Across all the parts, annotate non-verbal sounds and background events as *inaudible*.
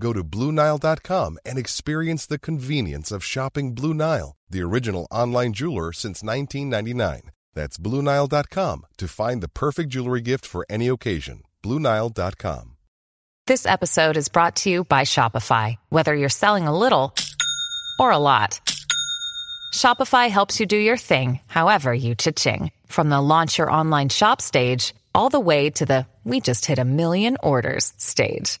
Go to BlueNile.com and experience the convenience of shopping Blue Nile, the original online jeweler since 1999. That's BlueNile.com to find the perfect jewelry gift for any occasion. BlueNile.com. This episode is brought to you by Shopify. Whether you're selling a little or a lot, Shopify helps you do your thing, however you cha-ching. From the launch your online shop stage, all the way to the we just hit a million orders stage.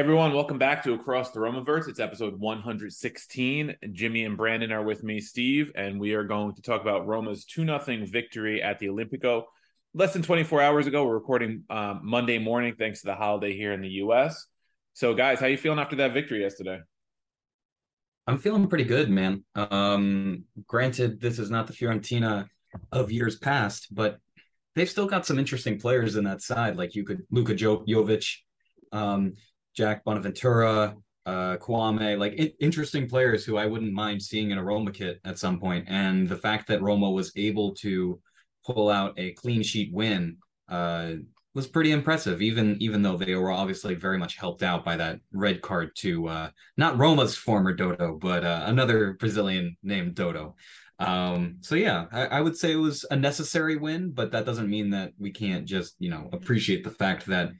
Everyone, welcome back to Across the Romaverse. It's episode 116. Jimmy and Brandon are with me, Steve, and we are going to talk about Roma's 2 0 victory at the Olimpico Less than 24 hours ago, we're recording um, Monday morning, thanks to the holiday here in the U.S. So, guys, how you feeling after that victory yesterday? I'm feeling pretty good, man. Um, granted, this is not the Fiorentina of years past, but they've still got some interesting players in that side. Like you could Luka Jovic, um, Jack Bonaventura, uh, Kouamé, like it, interesting players who I wouldn't mind seeing in a Roma kit at some point. And the fact that Roma was able to pull out a clean sheet win uh, was pretty impressive, even even though they were obviously very much helped out by that red card to uh, not Roma's former Dodo, but uh, another Brazilian named Dodo. Um, so yeah, I, I, would say it was a necessary win, but that doesn't mean that we can't just you know appreciate the fact that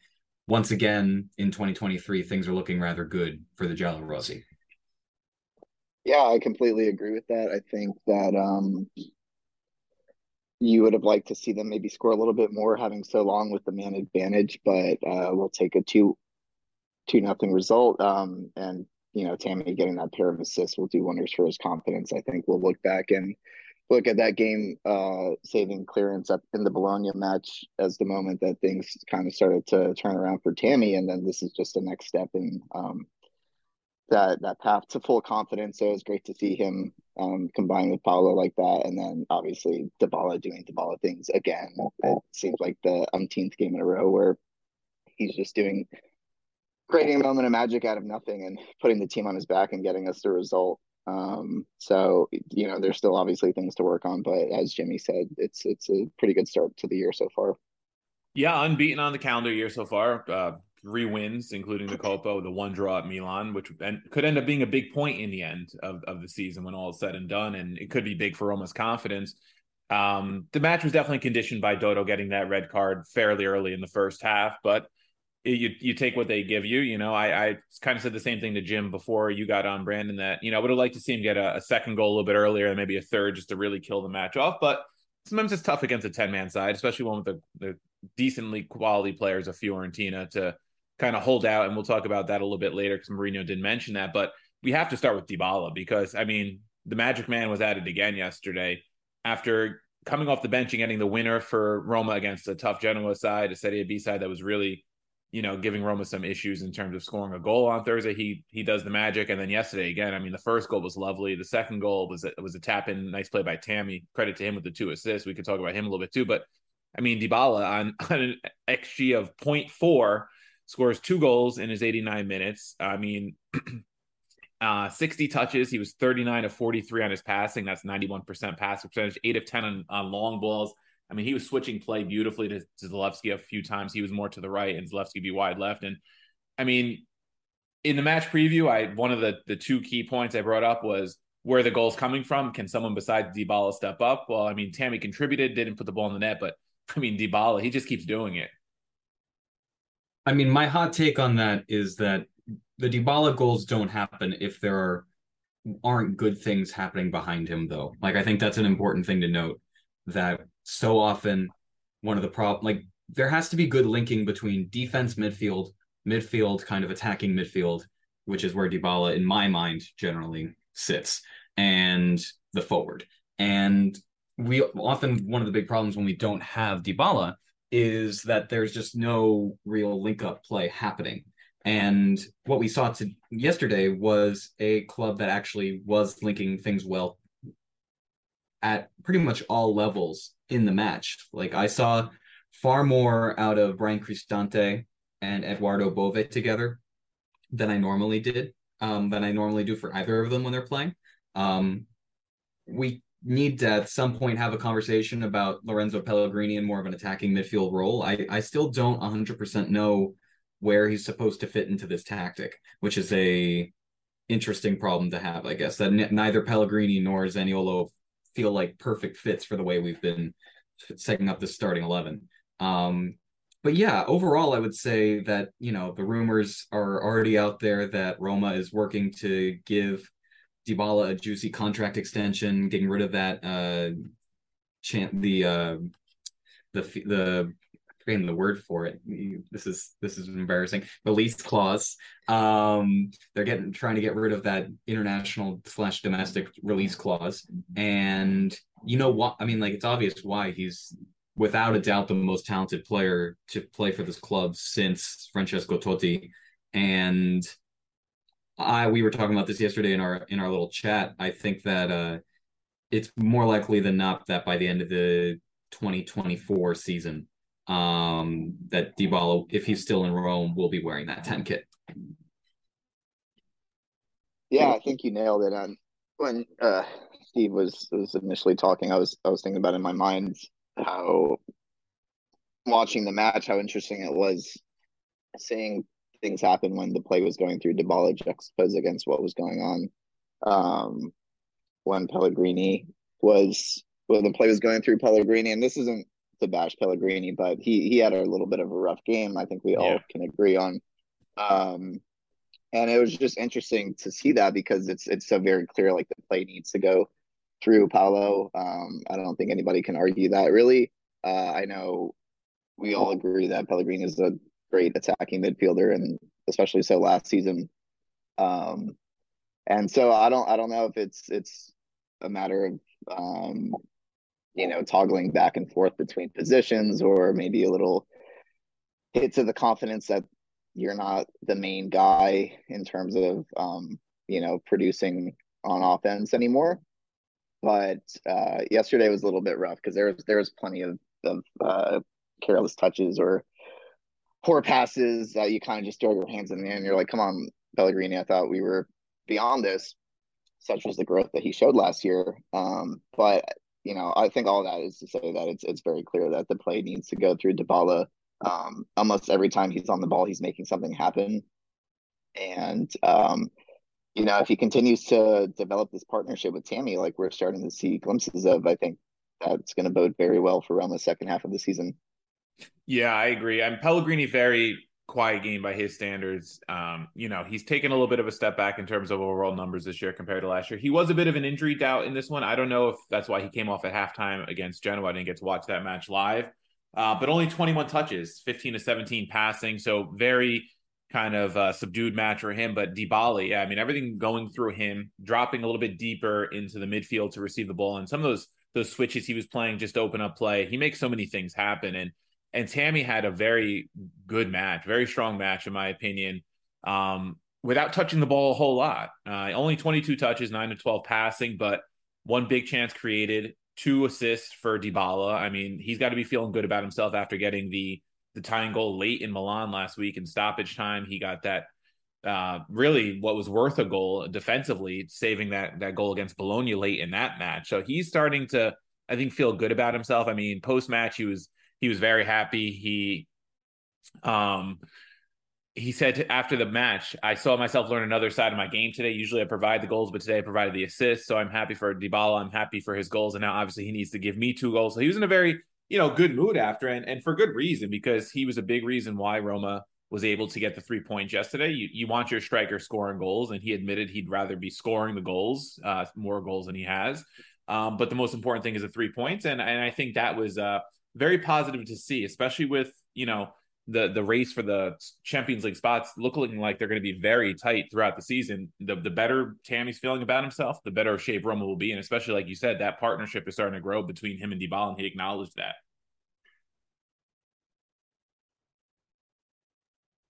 once again in 2023 things are looking rather good for the Giallorossi. Yeah, I completely agree with that. I think that um, you would have liked to see them maybe score a little bit more, having so long with the man advantage. But uh, we'll take a two two nothing result. Um, and you know, Tammy getting that pair of assists will do wonders for his confidence. I think we'll look back and look at that game uh, saving clearance up in the Bologna match as the moment that things kind of started to turn around for Tammy, and then this is just the next step in um, that that path to full confidence. So it was great to see him um, combine with Paulo like that, and then obviously Dybala doing Dybala things again. It seems like the umpteenth game in a row where he's just doing creating a moment of magic out of nothing and putting the team on his back and getting us the result. Um, so you know, there's still obviously things to work on, but as Jimmy said, it's it's a pretty good start to the year so far. Yeah, unbeaten on the calendar year so far. Uh, three wins, including the Coppa, the one draw at Milan, which and could end up being a big point in the end of, of the season when all is said and done, and it could be big for Roma's confidence. Um, the match was definitely conditioned by Dodo getting that red card fairly early in the first half, but you you take what they give you. You know, I I kind of said the same thing to Jim before you got on Brandon that you know I would have liked to see him get a, a, second goal a little bit earlier and maybe a third just to really kill the match off. But sometimes it's tough against a ten man side, especially one with the, the decently quality players of Fiorentina to kind of hold out. And we'll talk about that a little bit later because Mourinho didn't mention that. But we have to start with Dybala because I mean the Magic Man was it again yesterday after coming off the bench and getting the winner for Roma against a tough Genoa side, a Serie B side that was really you know, giving Roma some issues in terms of scoring a goal on Thursday. He he does the magic, and then yesterday again. I mean, the first goal was lovely. The second goal was a, was a tap in, nice play by Tammy. Credit to him with the two assists. We could talk about him a little bit too, but I mean, Dybala on, *laughs* on an xG of 0.4 scores two goals in his 89 minutes. I mean, *clears throat* uh, 60 touches. He was 39 of 43 on his passing. That's 91% pass percentage, eight of 10 on, on long balls. I mean, he was switching play beautifully to, to Zalewski a few times. He was more to the right and Zalewski be wide left. And I mean, in the match preview, I one of the the two key points I brought up was where the goal's coming from. Can someone besides Dybala step up? Well, I mean, Tammy contributed, didn't put the ball in the net, but I mean, Dybala, he just keeps doing it. I mean, my hot take on that is that the Dybala goals don't happen if there are aren't good things happening behind him though. Like I think that's an important thing to note that so often one of the problem like there has to be good linking between defense midfield midfield kind of attacking midfield which is where Dybala in my mind generally sits and the forward. And we often one of the big problems when we don't have Dybala is that there's just no real link up play happening. And what we saw to yesterday was a club that actually was linking things well at pretty much all levels in the match. Like I saw far more out of Bryan Cristante and Eduardo Bove together than I normally did, um, than I normally do for either of them when they're playing. Um, we need to at some point have a conversation about Lorenzo Pellegrini in more of an attacking midfield role. I, I still don't 100% know where he's supposed to fit into this tactic, which is a interesting problem to have, I guess. That n- neither Pellegrini nor Zaniolo feel like perfect fits for the way we've been setting up this starting 11. Um, but yeah, overall, I would say that, you know, the rumors are already out there that Roma is working to give Dybala a juicy contract extension, getting rid of that, uh, chant the, uh, the, the, forgetting the word for it. This is this is embarrassing. Release clause. Um, they're getting trying to get rid of that international slash domestic release clause, and you know what? I mean, like it's obvious why he's without a doubt the most talented player to play for this club since Francesco Totti, and I we were talking about this yesterday in our in our little chat. I think that uh, it's more likely than not that by the end of the 2024 season, um, that Dybala, if he's still in Rome, will be wearing that 10 kit. Yeah, I think you nailed it on when uh, Steve was was initially talking. I was I was thinking about in my mind how watching the match, how interesting it was seeing things happen when the play was going through Dybala juxtaposed against what was going on um, when Pellegrini was when the play was going through Pellegrini. And this isn't to bash Pellegrini, but he he had a little bit of a rough game. I think we all can agree on. Um, and it was just interesting to see that because it's it's so very clear like the play needs to go through Paulo. Um, I don't think anybody can argue that really. Uh, I know we all agree that Pellegrini is a great attacking midfielder, and especially so last season. Um, and so I don't I don't know if it's it's a matter of um, you know, toggling back and forth between positions or maybe a little hit to the confidence that you're not the main guy in terms of um, you know, producing on offense anymore. But uh, yesterday was a little bit rough because there was there was plenty of of uh, careless touches or poor passes that you kind of just throw your hands in the air and you're like, come on, Pellegrini, I thought we were beyond this. Such was the growth that he showed last year. Um, but you know, I think all that is to say that it's it's very clear that the play needs to go through Dybala. Um, almost every time he's on the ball, he's making something happen. And um, you know, if he continues to develop this partnership with Tammy, like we're starting to see glimpses of, I think that's going to bode very well for Roma's second half of the season. Yeah, I agree. I'm Pellegrini very quiet game by his standards. Um, you know, he's taken a little bit of a step back in terms of overall numbers this year compared to last year. He was a bit of an injury doubt in this one. I don't know if that's why he came off at halftime against Genoa. I didn't get to watch that match live. Uh, but only 21 touches, 15 to 17 passing. So very kind of uh, subdued match for him. But Dybala, yeah, I mean, everything going through him, dropping a little bit deeper into the midfield to receive the ball. And some of those those switches he was playing just open up play. He makes so many things happen. And and Tammy had a very good match, very strong match in my opinion. Um, without touching the ball a whole lot. Uh, only 22 touches, 9 to 12 passing, but one big chance created, two assists for Dybala. I mean, he's got to be feeling good about himself after getting the the tying goal late in Milan last week in stoppage time. He got that uh, really what was worth a goal defensively, saving that that goal against Bologna late in that match. So he's starting to, I think, feel good about himself. I mean, post match he was he was very happy. He um he said after the match, I saw myself learn another side of my game today. Usually I provide the goals, but today I provided the assists. So I'm happy for Dybala. I'm happy for his goals. And now obviously he needs to give me two goals. So he was in a very, you know, good mood after and, and for good reason, because he was a big reason why Roma was able to get the three points yesterday. You, you want your striker scoring goals, and he admitted he'd rather be scoring the goals, uh, more goals than he has. Um, but the most important thing is the three points, and and I think that was uh, very positive to see, especially with you know the the race for the Champions League spots looking like they're going to be very tight throughout the season. The the better Tammy's feeling about himself, the better shape Roma will be, and especially like you said, that partnership is starting to grow between him and Dybala, and he acknowledged that.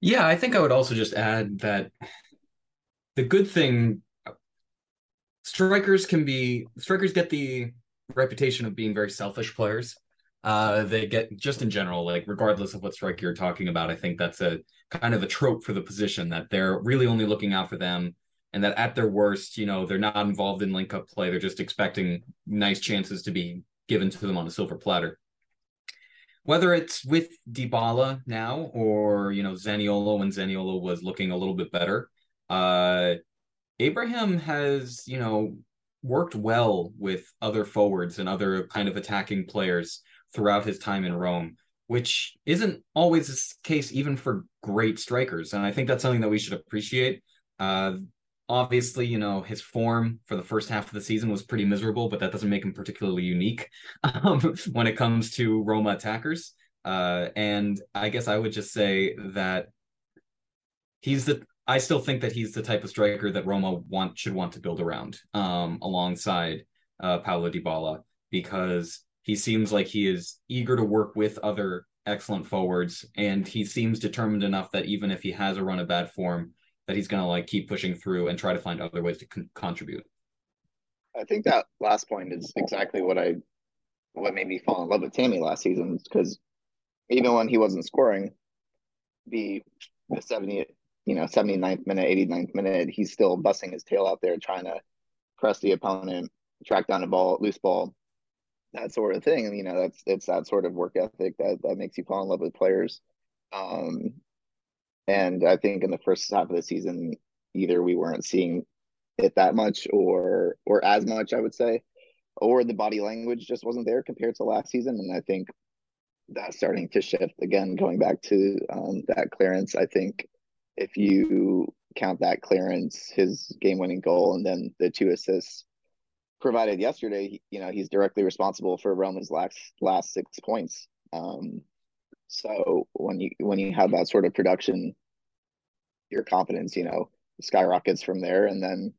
Yeah, I think I would also just add that the good thing strikers can be strikers get the reputation of being very selfish players. Uh, they get just in general, like regardless of what striker you're talking about, I think that's a kind of a trope for the position that they're really only looking out for them and that at their worst, you know, they're not involved in link up play. They're just expecting nice chances to be given to them on a silver platter whether it's with Dybala now or you know Zaniolo when Zaniolo was looking a little bit better, uh, Abraham has you know worked well with other forwards and other kind of attacking players throughout his time in Rome, which isn't always the case even for great strikers, and I think that's something that we should appreciate. Uh, obviously, you know, his form for the first half of the season was pretty miserable, but that doesn't make him particularly unique *laughs* um, when it comes to Roma attackers. Uh, and I guess I would just say that he's the. I still think that he's the type of striker that Roma want should want to build around, um, alongside uh, Paulo Dybala, because he seems like he is eager to work with other excellent forwards, and he seems determined enough that even if he has a run of bad form, that he's going to like keep pushing through and try to find other ways to con- contribute. I think that last point is exactly what I what made me fall in love with Tammy last season because even when he wasn't scoring, the the 70 you know 79th minute 89th minute he's still busting his tail out there trying to press the opponent track down a ball loose ball that sort of thing you know that's it's that sort of work ethic that that makes you fall in love with players um and I think in the first half of the season, either we weren't seeing it that much or or as much, I would say, or the body language just wasn't there compared to last season. And I think that's starting to shift again, going back to um, that clearance. I think if you count that clearance, his game winning goal, and then the two assists provided yesterday, you know, he's directly responsible for Roma's last last six points. Um, so when you when you have that sort of production, your confidence, you know, skyrockets from there, and then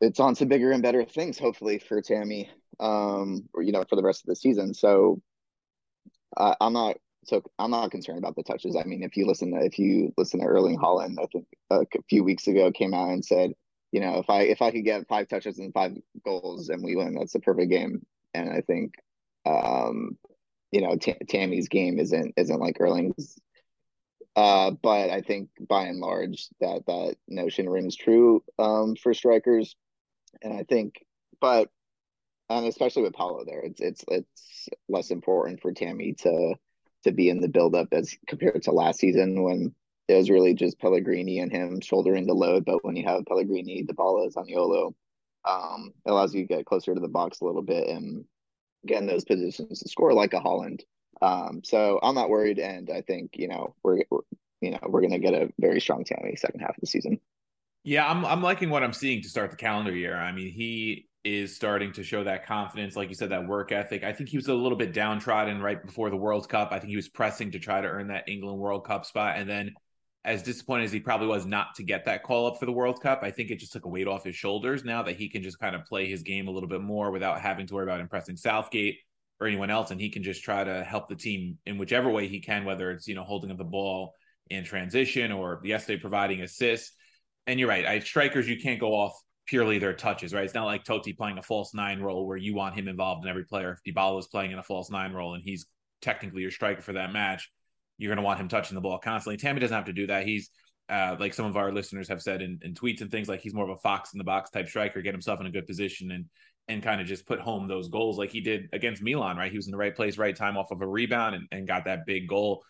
it's on to bigger and better things, hopefully for Tammy, um, or you know, for the rest of the season. So I'm not so I'm not concerned about the touches. I mean, if you listen to if you listen to Erling Haaland, I think a few weeks ago came out and said, you know, if I if I could get five touches and five goals and we win, that's a perfect game. And I think, um, you know, T- Tammy's game isn't isn't like Erling's uh, but I think by and large that that notion rings true um, for strikers, and I think, but and especially with Paulo there, it's it's it's less important for Tammy to to be in the buildup as compared to last season when it was really just Pellegrini and him shouldering the load. But when you have Pellegrini, the ball is Zaniolo, um, it allows you to get closer to the box a little bit and get in those positions to score like a Haaland. Um, so I'm not worried, and I think you know we're, we're you know we're going to get a very strong Tammy second half of the season. Yeah, I'm I'm liking what I'm seeing to start the calendar year. I mean, he is starting to show that confidence, like you said, that work ethic. I think he was a little bit downtrodden right before the World Cup. I think he was pressing to try to earn that England World Cup spot, and then as disappointed as he probably was not to get that call up for the World Cup, I think it just took a weight off his shoulders now that he can just kind of play his game a little bit more without having to worry about impressing Southgate or anyone else, and he can just try to help the team in whichever way he can, whether it's you know holding up the ball in transition or yesterday providing assists. And you're right, I strikers you can't go off purely their touches, right? It's not like Totti playing a false nine role where you want him involved in every player. If Dybala is playing in a false nine role and he's technically your striker for that match, you're going to want him touching the ball constantly. Tammy doesn't have to do that. He's uh, like some of our listeners have said in, in, tweets and things like he's more of a fox in the box type striker, get himself in a good position and and kind of just put home those goals like he did against Milan, right? He was in the right place, right time off of a rebound and, and got that big goal.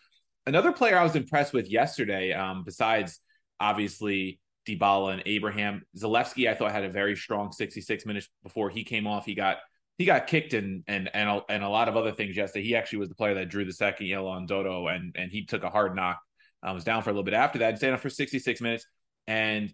Another player I was impressed with yesterday, um, besides obviously Dybala and Abraham, Zalewski, I thought had a very strong 66 minutes before he came off. He got he got kicked and and and a, and a lot of other things yesterday. He actually was the player that drew the second yellow on Dodo, and and he took a hard knock. Um, was down for a little bit after that, stayed on for 66 minutes, and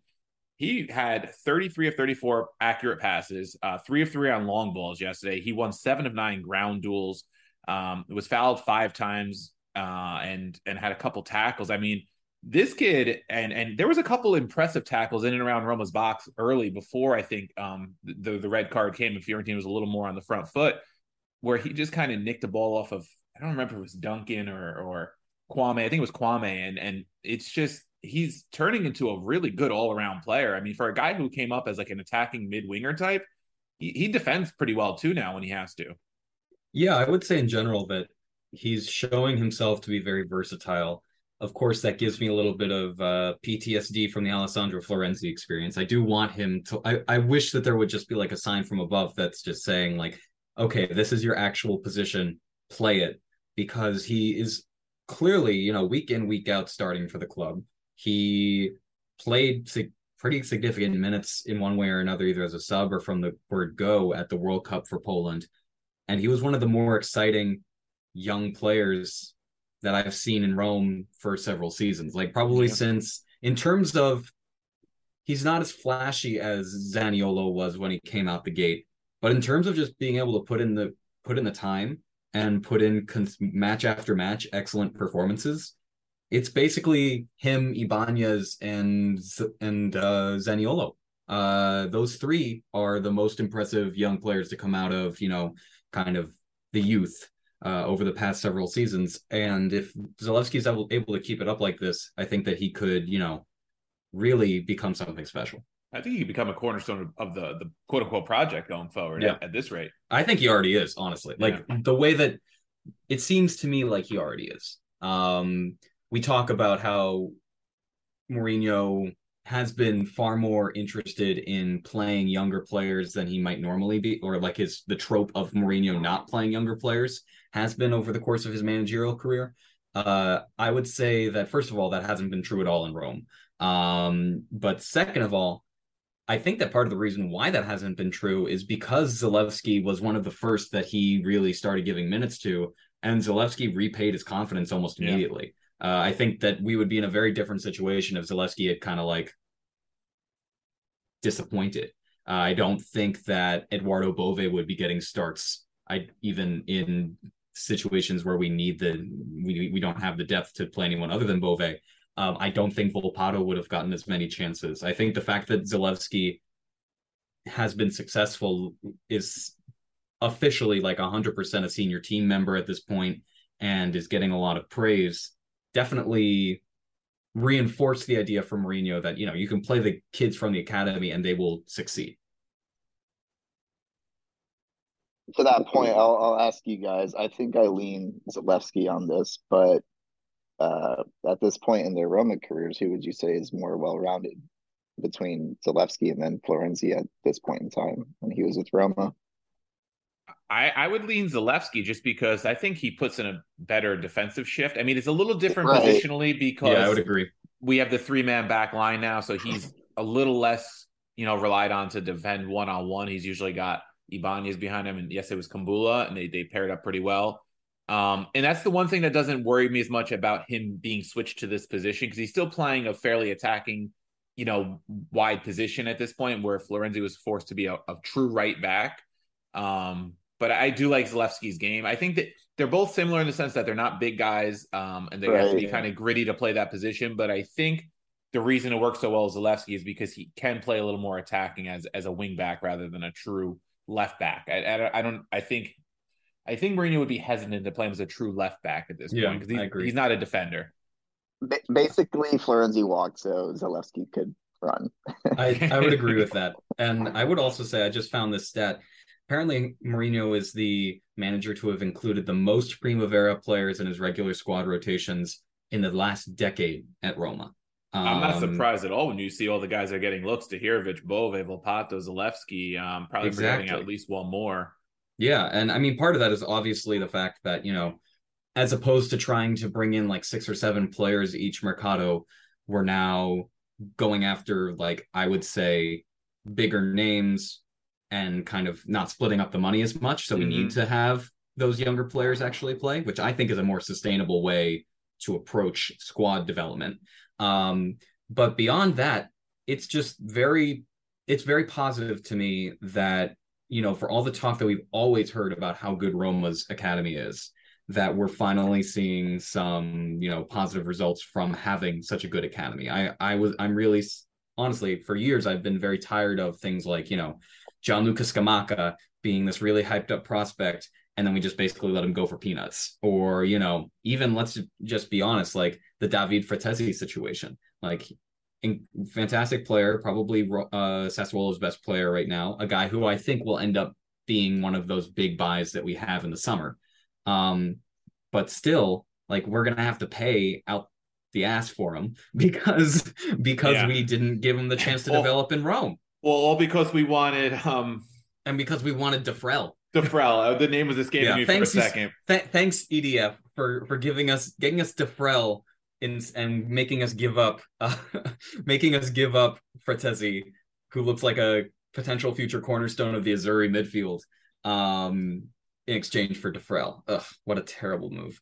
he had 33 of 34 accurate passes, uh, three of three on long balls yesterday. He won seven of nine ground duels. Um, was fouled five times, uh, and and had a couple tackles. I mean, this kid and and there was a couple impressive tackles in and around Roma's box early before I think um, the the red card came and Fiorentina was a little more on the front foot, where he just kind of nicked the ball off of I don't remember if it was Duncan or or Kouamé. I think it was Kouamé, and and it's just he's turning into a really good all around player. I mean, for a guy who came up as like an attacking mid winger type, he, he defends pretty well too now when he has to. Yeah, I would say in general that he's showing himself to be very versatile. Of course, that gives me a little bit of uh, PTSD from the Alessandro Florenzi experience. I do want him to. I, I wish that there would just be like a sign from above that's just saying like, okay, this is your actual position, play it, because he is clearly, you know, week in week out starting for the club. He played sig- pretty significant minutes in one way or another, either as a sub or from the word go at the World Cup for Poland. And he was one of the more exciting young players that I've seen in Rome for several seasons. Like probably yeah. since in terms of he's not as flashy as Zaniolo was when he came out the gate, but in terms of just being able to put in the put in the time and put in cons- match after match excellent performances, it's basically him, Ibanez, and and uh, Zaniolo. Uh, those three are the most impressive young players to come out of you know kind of the youth uh, over the past several seasons. And if Zalewski is able, able to keep it up like this, I think that he could you know really become something special. I think he could become a cornerstone of the the quote unquote project going forward yeah. at, at this rate. I think he already is, honestly. Like yeah. the way that it seems to me like he already is. Um, we talk about how Mourinho has been far more interested in playing younger players than he might normally be, or like his the trope of Mourinho not playing younger players has been over the course of his managerial career. Uh, I would say that first of all, that hasn't been true at all in Rome. Um, but second of all, I think that part of the reason why that hasn't been true is because Zalewski was one of the first that he really started giving minutes to, and Zalewski repaid his confidence almost immediately. Uh, I think that we would be in a very different situation if Zalewski had kind of like disappointed. Uh, I don't think that Eduardo Bove would be getting starts. I even in situations where we need the we we don't have the depth to play anyone other than Bove. Um, I don't think Volpato would have gotten as many chances. I think the fact that Zalewski has been successful is officially like 100% a senior team member at this point and is getting a lot of praise definitely reinforce the idea for Mourinho that you know you can play the kids from the academy and they will succeed. To that point, I'll, I'll ask you guys. I think I lean Zalewski on this, but uh, at this point in their Roma careers, who would you say is more well-rounded between Zalewski and then Florenzi at this point in time when he was with Roma? I, I would lean Zalewski just because I think he puts in a better defensive shift. I mean, it's a little different right. positionally because yeah, I would agree. We have the three man back line now, so he's a little less, you know, relied on to defend one on one. He's usually got Ibanez behind him, and yes, it was Kumbulla, and they they paired up pretty well. Um, and that's the one thing that doesn't worry me as much about him being switched to this position because he's still playing a fairly attacking, you know, wide position at this point, where Florenzi was forced to be a, a true right back. Um, but I do like Zalewski's game. I think that they're both similar in the sense that they're not big guys, um, and they right. have to be kind of gritty to play that position. But I think the reason it works so well with Zalewski is because he can play a little more attacking as as a wing back rather than a true left back. I, I, I don't. I think I think Mourinho would be hesitant to play him as a true left back at this yeah, point because he's, he's not a defender. basically, Florenzi walked, so Zalewski could run. I, I would *laughs* agree with that. And I would also say I just found this stat. Apparently, Mourinho is the manager to have included the most Primavera players in his regular squad rotations in the last decade at Roma. Um, I'm not um, surprised at all when you see all the guys are getting looks: to Tahirovic, Bove, Volpato, Zalewski. Um, probably exactly. forgetting at least one more. Yeah, and I mean, part of that is obviously the fact that you know, as opposed to trying to bring in like six or seven players each mercado, we're now going after like I would say bigger names and kind of not splitting up the money as much. So mm-hmm. we need mm-hmm. to have those younger players actually play, which I think is a more sustainable way to approach squad development. Um, but beyond that, it's just very it's very positive to me that you know for all the talk that we've always heard about how good Roma's academy is, that we're finally seeing some you know positive results from having such a good academy. I I was I'm really honestly for years I've been very tired of things like you know Gianluca Scamacca being this really hyped up prospect and then we just basically let him go for peanuts. Or you know even let's just be honest like the david Frattesi situation. Like in, fantastic player probably uh sassuolo's best player right now. A guy who i think will end up being one of those big buys that we have in the summer. Um but still like we're gonna have to pay out the ass for him *laughs* because because yeah. we didn't give him the chance to well, develop in rome well all because we wanted um and because we wanted Defrel. Defrel. The name was escaping yeah, me thanks, for a second. Th- thanks EDF for for giving us getting us Defrel in, and making us give up uh, *laughs* making us give up Frattesi, who looks like a potential future cornerstone of the Azzurri midfield. Um, in exchange for Defrel. Ugh, what a terrible move.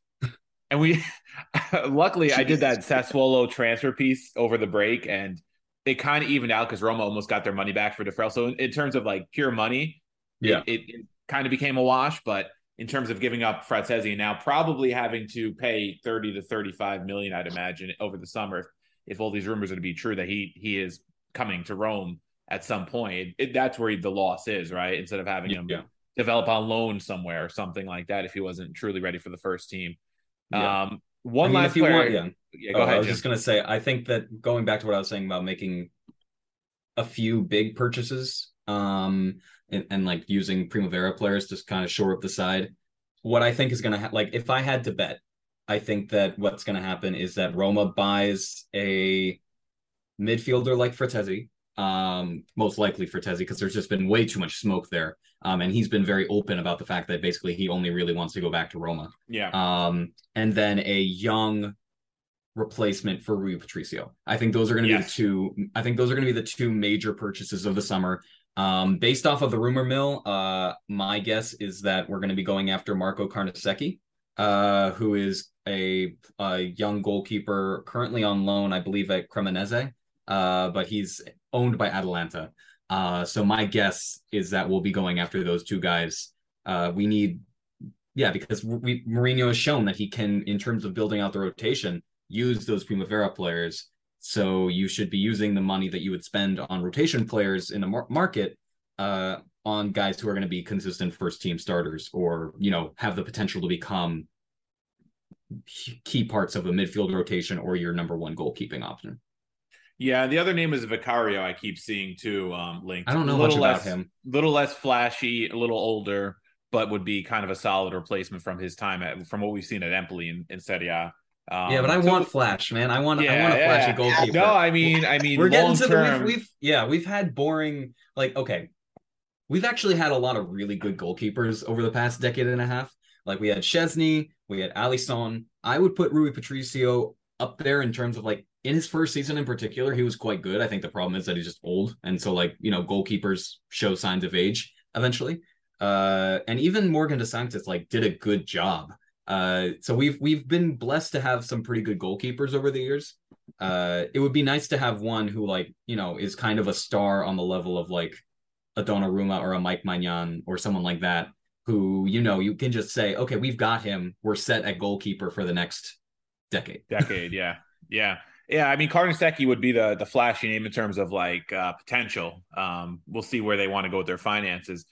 And we, *laughs* luckily, I did that Sassuolo transfer piece over the break, and it kind of evened out because Roma almost got their money back for Defrel. So in, in terms of like pure money, yeah, it, it, kind of became a wash. But in terms of giving up Frattesi and now probably having to pay 30 to 35 million, I'd imagine, over the summer if, if all these rumors are to be true that he he is coming to Rome at some point. It, that's where the loss is, right? Instead of having him develop on loan somewhere or something like that if he wasn't truly ready for the first team. Yeah. Um, one I mean, last player. Want, yeah. yeah, go oh, ahead. I was Jim. just gonna say, I think that going back to what I was saying about making a few big purchases um and, and like using Primavera players to kind of shore up the side. What I think is going to ha- like if I had to bet, I think that what's going to happen is that Roma buys a midfielder like Frattesi, um, most likely Frattesi, because there's just been way too much smoke there. Um, and he's been very open about the fact that basically he only really wants to go back to Roma. Yeah. Um, and then a young replacement for Rui Patricio. I think those are going to yes. be the two. I think those are going to be the two major purchases of the summer. Um, based off of the rumor mill, uh, my guess is that we're going to be going after Marco Carnesecchi, uh, who is a, a, young goalkeeper currently on loan, I believe, at Cremonese, uh, but he's owned by Atalanta. Uh, so my guess is that we'll be going after those two guys. Uh, we need, yeah, because we Mourinho has shown that he can, in terms of building out the rotation, use those Primavera players so you should be using the money that you would spend on rotation players in the mar- market uh, on guys who are going to be consistent first team starters or you know have the potential to become key parts of a midfield rotation or your number one goalkeeping option. Yeah, the other name is Vicario. I keep seeing too um, linked. I don't know much less, about him. A little less flashy, a little older, but would be kind of a solid replacement from his time at from what we've seen at Empoli in, in Serie A. Um, yeah, but I so, want Flash, man. I want yeah, I want a flashy yeah. goalkeeper. No, I mean, I mean, we're getting to the we've, we've yeah we've had boring like okay, we've actually had a lot of really good goalkeepers over the past decade and a half. Like we had Szczęsny, we had Alisson. I would put Rui Patricio up there in terms of like in his first season in particular, he was quite good. I think the problem is that he's just old, and so like you know goalkeepers show signs of age eventually. Uh, and even Morgan De Sanctis like did a good job. Uh, so we've we've been blessed to have some pretty good goalkeepers over the years. Uh, it would be nice to have one who like you know is kind of a star on the level of like a Donnarumma or a Mike Maignan or someone like that, who you know you can just say, okay, we've got him. We're set at goalkeeper for the next decade. Decade, yeah, yeah. Yeah, I mean Carnesecchi would be the the flashy name in terms of like uh, potential. Um, we'll see where they want to go with their finances.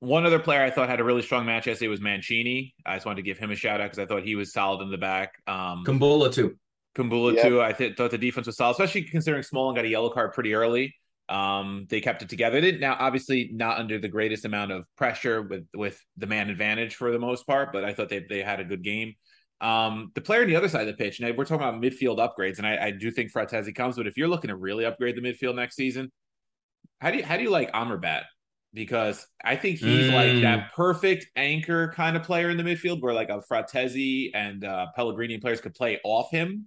One other player I thought had a really strong match yesterday was Mancini. I just wanted to give him a shout out because I thought he was solid in the back. Um, Kumbulla too. Kumbulla yeah. too. I th- thought the defense was solid, especially considering Smalling got a yellow card pretty early. Um, they kept it together. They didn't now, obviously, not under the greatest amount of pressure with with the man advantage for the most part, but I thought they they had a good game. Um, the player on the other side of the pitch, and we're talking about midfield upgrades, and I, I do think Frattesi comes, but if you're looking to really upgrade the midfield next season, how do you how do you like Amrabat? Because I think he's mm. like that perfect anchor kind of player in the midfield, where like a Frattesi and uh, Pellegrini players could play off him.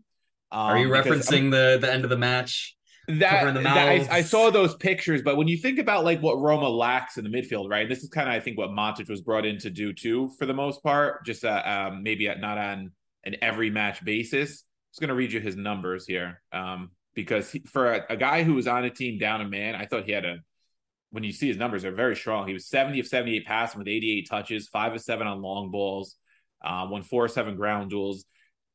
Um, Are you referencing the the end of the match? That, that I, I, saw those pictures, but when you think about like what Roma lacks in the midfield, right? This is kind of I think what Montage was brought in to do too, for the most part. Just uh, um, maybe not on an every match basis. I was going to read you his numbers here, um, because he, for a, a, guy who was on a team down a man, I thought he had a. When you see his numbers, they're very strong. He was seventy of seventy-eight passing with eighty-eight touches, five of seven on long balls, uh, won four or seven ground duels.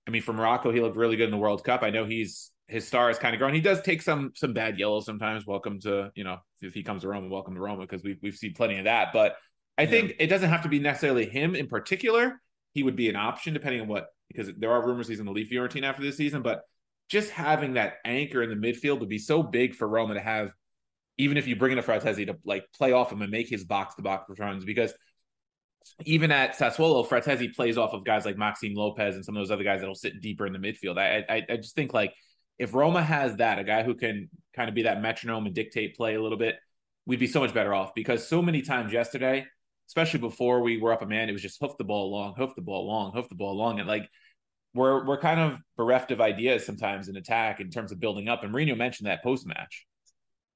I mean, for Morocco, he looked really good in the World Cup. I know he's his star is kind of growing. He does take some some bad yellows sometimes. Welcome to you know if he comes to Roma, welcome to Roma because we've we've seen plenty of that. But I think yeah. it doesn't have to be necessarily him in particular. He would be an option depending on what because there are rumors he's in the leave Fiorentina after this season. But just having that anchor in the midfield would be so big for Roma to have, even if you bring in a Frattesi to like play off him and make his box to box returns because even at Sassuolo, Frattesi plays off of guys like Maxime Lopez and some of those other guys that'll sit deeper in the midfield. I, I I just think like if Roma has that, a guy who can kind of be that metronome and dictate play a little bit, we'd be so much better off because so many times yesterday, especially before we were up a man, it was just hoof the ball long, hoof the ball long, hoof the ball long. And like we're we're kind of bereft of ideas sometimes in attack in terms of building up. And Mourinho mentioned that post match.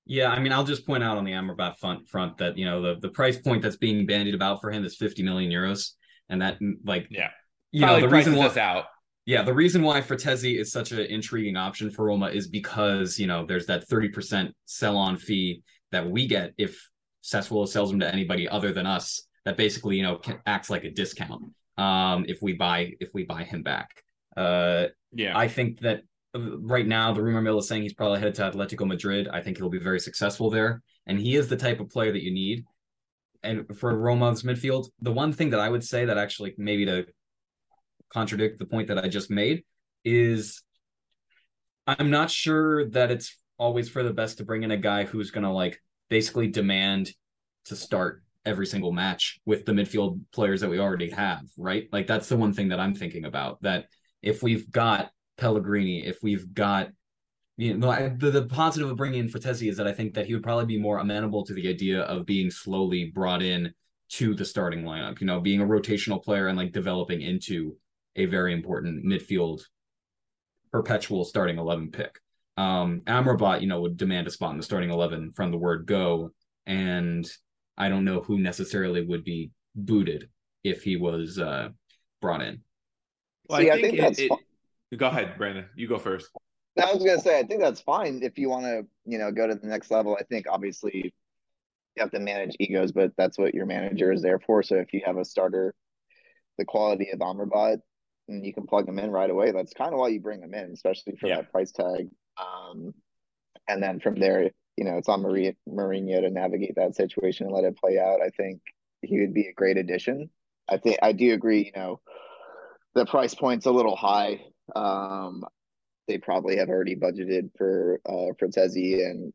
Yeah, I mean, I'll just point out on the Amrabat front front that you know the the price point that's being bandied about for him is 50 million euros, and that like yeah, you Probably know the reason why out yeah, the reason why Frattesi is such an intriguing option for Roma is because, you know, there's that 30% sell on fee that we get if Sassuolo sells him to anybody other than us that basically, you know, acts like a discount um if we buy if we buy him back. Uh yeah. I think that uh, right now the rumor mill is saying he's probably headed to Atletico Madrid. I think he'll be very successful there and he is the type of player that you need. And for Roma's midfield, the one thing that I would say that actually maybe to contradict the point that I just made is I'm not sure that it's always for the best to bring in a guy who's going to like basically demand to start every single match with the midfield players that we already have, right? Like that's the one thing that I'm thinking about that if we've got Pellegrini, if we've got you know, the, the positive of bringing in Frattesi is that I think that he would probably be more amenable to the idea of being slowly brought in to the starting lineup, you know, being a rotational player and like developing into a very important midfield perpetual starting 11 pick. Um, Amrabat, you know, would demand a spot in the starting 11 from the word go. And I don't know who necessarily would be booted if he was uh, brought in. Well, See, I think, I think that's it, it, go ahead, Brandon. You go first. I was gonna say, I think that's fine if you want to, you know, go to the next level. I think obviously you have to manage egos, but that's what your manager is there for. So if you have a starter, the quality of Amrabat, and you can plug them in right away. That's kind of why you bring them in, especially for yeah. that price tag. Um, and then from there, you know, it's on Maria Mourinho to navigate that situation and let it play out. I think he would be a great addition. I think I do agree. You know, the price point's a little high. Um, they probably have already budgeted for uh, Frattesi, and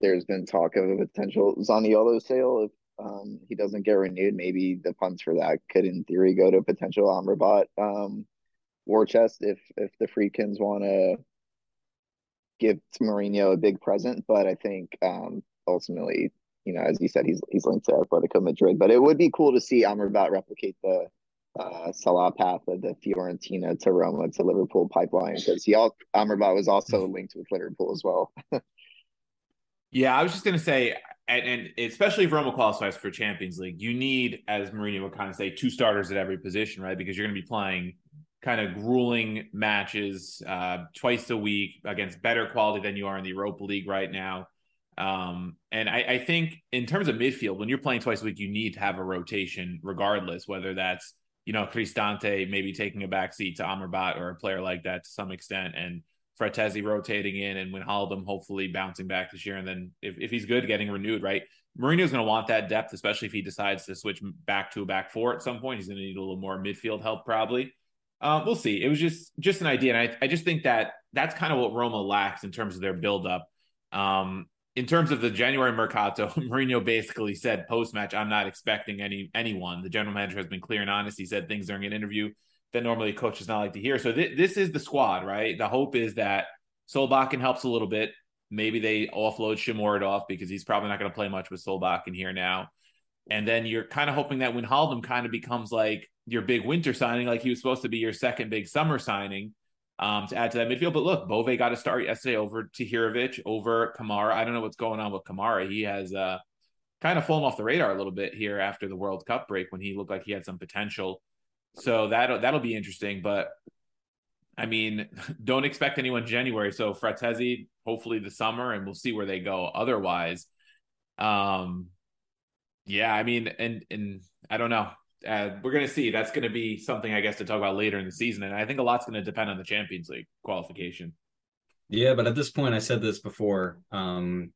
there's been talk of a potential Zaniolo sale if um, he doesn't get renewed, maybe the funds for that could, in theory, go to potential Amrabat um, war chest if if the Friedkins want to give to Mourinho a big present. But I think um, ultimately, you know, as you said, he's he's linked to Atletico Madrid. But it would be cool to see Amrabat replicate the uh, Salah path of the Fiorentina to Roma to Liverpool pipeline because he all Amrabat was also linked with Liverpool as well. *laughs* yeah, I was just gonna say and, and especially if Roma qualifies for Champions League, you need, as Mourinho would kind of say, two starters at every position, right? Because you're going to be playing kind of grueling matches uh, twice a week against better quality than you are in the Europa League right now. Um, and I, I, think in terms of midfield, when you're playing twice a week, you need to have a rotation, regardless whether that's you know Cristante maybe taking a backseat to Amrabat or a player like that to some extent, and Frattesi rotating in and Wijnaldum hopefully bouncing back this year. And then if, if he's good, getting renewed, right? Mourinho's going to want that depth, especially if he decides to switch back to a back four at some point. He's going to need a little more midfield help, probably. Uh, we'll see. It was just just an idea, and I, I just think that that's kind of what Roma lacks in terms of their buildup. Um, in terms of the January mercato, *laughs* Mourinho basically said post match, "I'm not expecting any anyone." The general manager has been clear and honest. He said things during an interview that normally a coach does not like to hear. So th- this is the squad, right? The hope is that Solbakken helps a little bit. Maybe they offload Shomurodov because he's probably not going to play much with Solbakken here now. And then you're kind of hoping that when Wijnaldum kind of becomes like your big winter signing, like he was supposed to be your second big summer signing um, to add to that midfield. But look, Bove got a start yesterday over Tahirovic, over Camara. I don't know what's going on with Camara. He has uh, kind of fallen off the radar a little bit here after the World Cup break when he looked like he had some potential. So that that'll be interesting. But I mean, *laughs* don't expect anyone January. So Frattesi, hopefully the summer, and we'll see where they go. Otherwise, um, yeah, I mean, and and I don't know. Uh, we're gonna see. That's gonna be something I guess to talk about later in the season, and I think a lot's gonna depend on the Champions League qualification. Yeah, but at this point, I said this before. Um,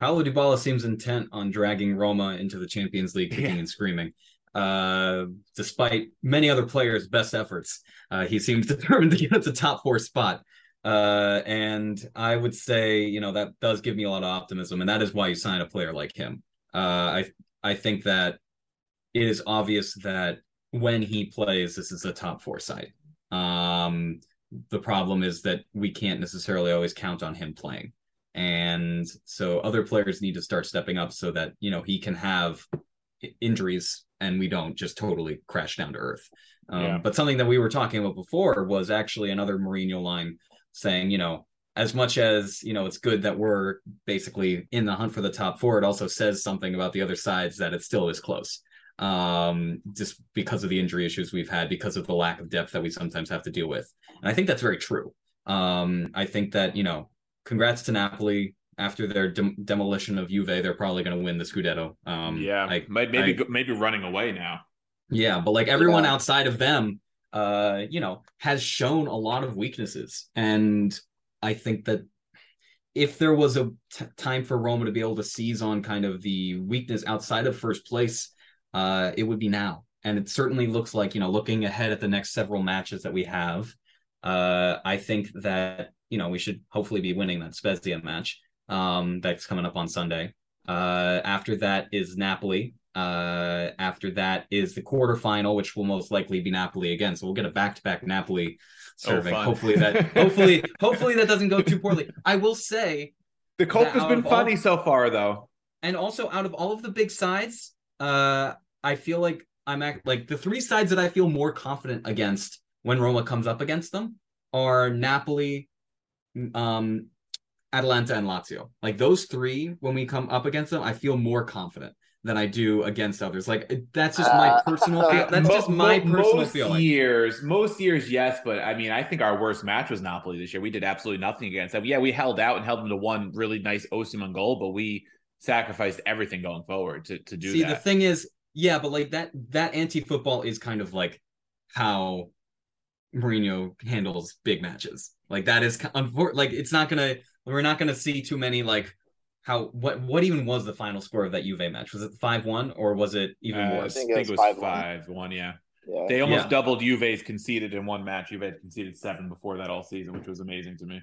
Paulo Dybala seems intent on dragging Roma into the Champions League, kicking *laughs* yeah. and screaming. Uh, despite many other players' best efforts, uh, he seems *laughs* determined to get the top four spot. Uh, and I would say, you know, that does give me a lot of optimism, and that is why you sign a player like him. Uh, I I think that it is obvious that when he plays, this is a top four side. Um, the problem is that we can't necessarily always count on him playing, and so other players need to start stepping up so that you know he can have injuries and we don't just totally crash down to earth. Um, yeah. But something that we were talking about before was actually another Mourinho line saying, you know, as much as you know it's good that we're basically in the hunt for the top four, it also says something about the other sides that it still is close. Um, just because of the injury issues we've had, because of the lack of depth that we sometimes have to deal with, and I think that's very true. Um, I think that you know, congrats to Napoli after their demolition of Juve, they're probably going to win the Scudetto. Um, yeah, I, maybe I, maybe running away now. Yeah, but like everyone yeah. outside of them, uh, you know, has shown a lot of weaknesses, and I think that if there was a t- time for Roma to be able to seize on kind of the weakness outside of first place, uh, it would be now. And it certainly looks like you know, looking ahead at the next several matches that we have, uh, I think that you know we should hopefully be winning that Spezia match um, that's coming up on Sunday. Uh, after that is Napoli. Uh, after that is the quarterfinal, which will most likely be Napoli again. So we'll get a back-to-back Napoli serving. Oh, hopefully that, *laughs* hopefully, hopefully that doesn't go too poorly. I will say the Cope has been funny all, so far, though. And also, out of all of the big sides, uh, I feel like I'm act- like the three sides that I feel more confident against when Roma comes up against them are Napoli, um, Atalanta and Lazio. Like those three, when we come up against them, I feel more confident than I do against others. Like that's just my uh, personal feel. That's just my personal most feeling. Years, most years, yes, but I mean, I think our worst match was Napoli this year. We did absolutely nothing against them. Yeah, we held out and held them to one really nice Osimhen goal, but we sacrificed everything going forward to to do See, that. the thing is, yeah, but like that that anti football is kind of like how Mourinho handles big matches. Like that is unfortunate. like it's not gonna we're not going to see too many like how what what even was the final score of that Juve match? Was it five one or was it even uh, worse? I think it was, five one. Yeah. yeah. They almost yeah. doubled Juve's conceded in one match. Juve had conceded seven before that all season, which was amazing to me.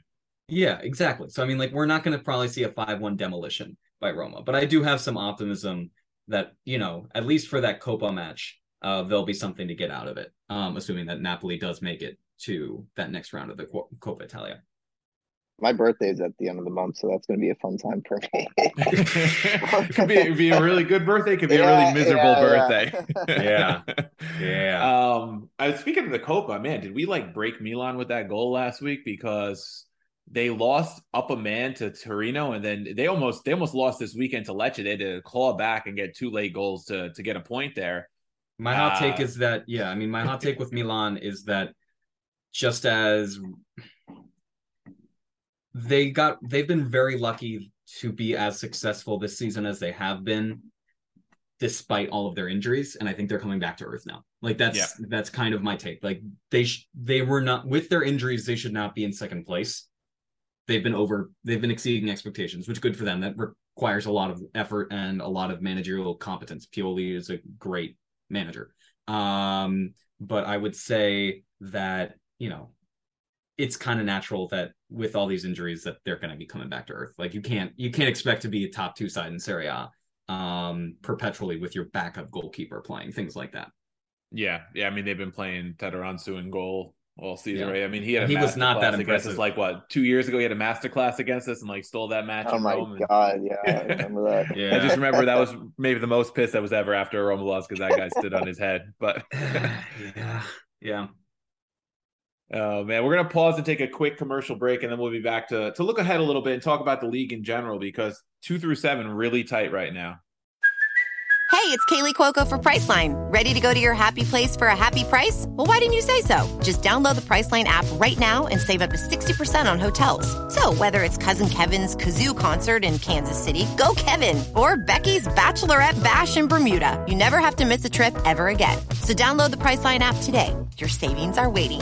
Yeah, exactly. So I mean, like we're not going to probably see a five one demolition by Roma, but I do have some optimism that you know at least for that Copa match, uh, there'll be something to get out of it. Um, assuming that Napoli does make it to that next round of the Coppa Italia my birthday is at the end of the month, so that's going to be a fun time for me. *laughs* could be, be a really good birthday. Could be yeah, a really miserable yeah, birthday. *laughs* Yeah, *laughs* yeah. Um, I was speaking of the Copa, man, did we like break Milan with that goal last week because they lost up a man to Torino, and then they almost they almost lost this weekend to Lecce. They had to claw back and get two late goals to to get a point there. My hot uh, take is that yeah, I mean, my hot take with Milan is that just as they got they've been very lucky to be as successful this season as they have been despite all of their injuries and i think they're coming back to earth now like that's yeah. that's kind of my take like they sh- they were not with their injuries they should not be in second place they've been over they've been exceeding expectations which good for them that requires a lot of effort and a lot of managerial competence. Pioli is a great manager. Um, but I would say that, you know, it's kind of natural that with all these injuries that they're going to be coming back to earth. Like you can't you can't expect to be a top two side in Serie A um perpetually with your backup goalkeeper playing things like that. Yeah, yeah. I mean, they've been playing Tatarusanu in goal all season, yeah. right? I mean, he had he was not that against us. Like what, two years ago, he had a master class against us and like stole that match. Oh my Rome god, and... yeah, I remember that. yeah, *laughs* I just remember that was maybe the most pissed I was ever after a Roma loss because that guy stood on his head. But *sighs* yeah, yeah. Oh man, we're gonna pause and take a quick commercial break, and then we'll be back to to look ahead a little bit and talk about the league in general because two through seven really tight right now. Hey, it's Kaley Cuoco for Priceline. Ready to go to your happy place for a happy price? Well, why didn't you say so? Just download the Priceline app right now and save up to 60% on hotels. So, whether it's Cousin Kevin's Kazoo concert in Kansas City, go Kevin, or Becky's Bachelorette Bash in Bermuda, you never have to miss a trip ever again. So, download the Priceline app today. Your savings are waiting.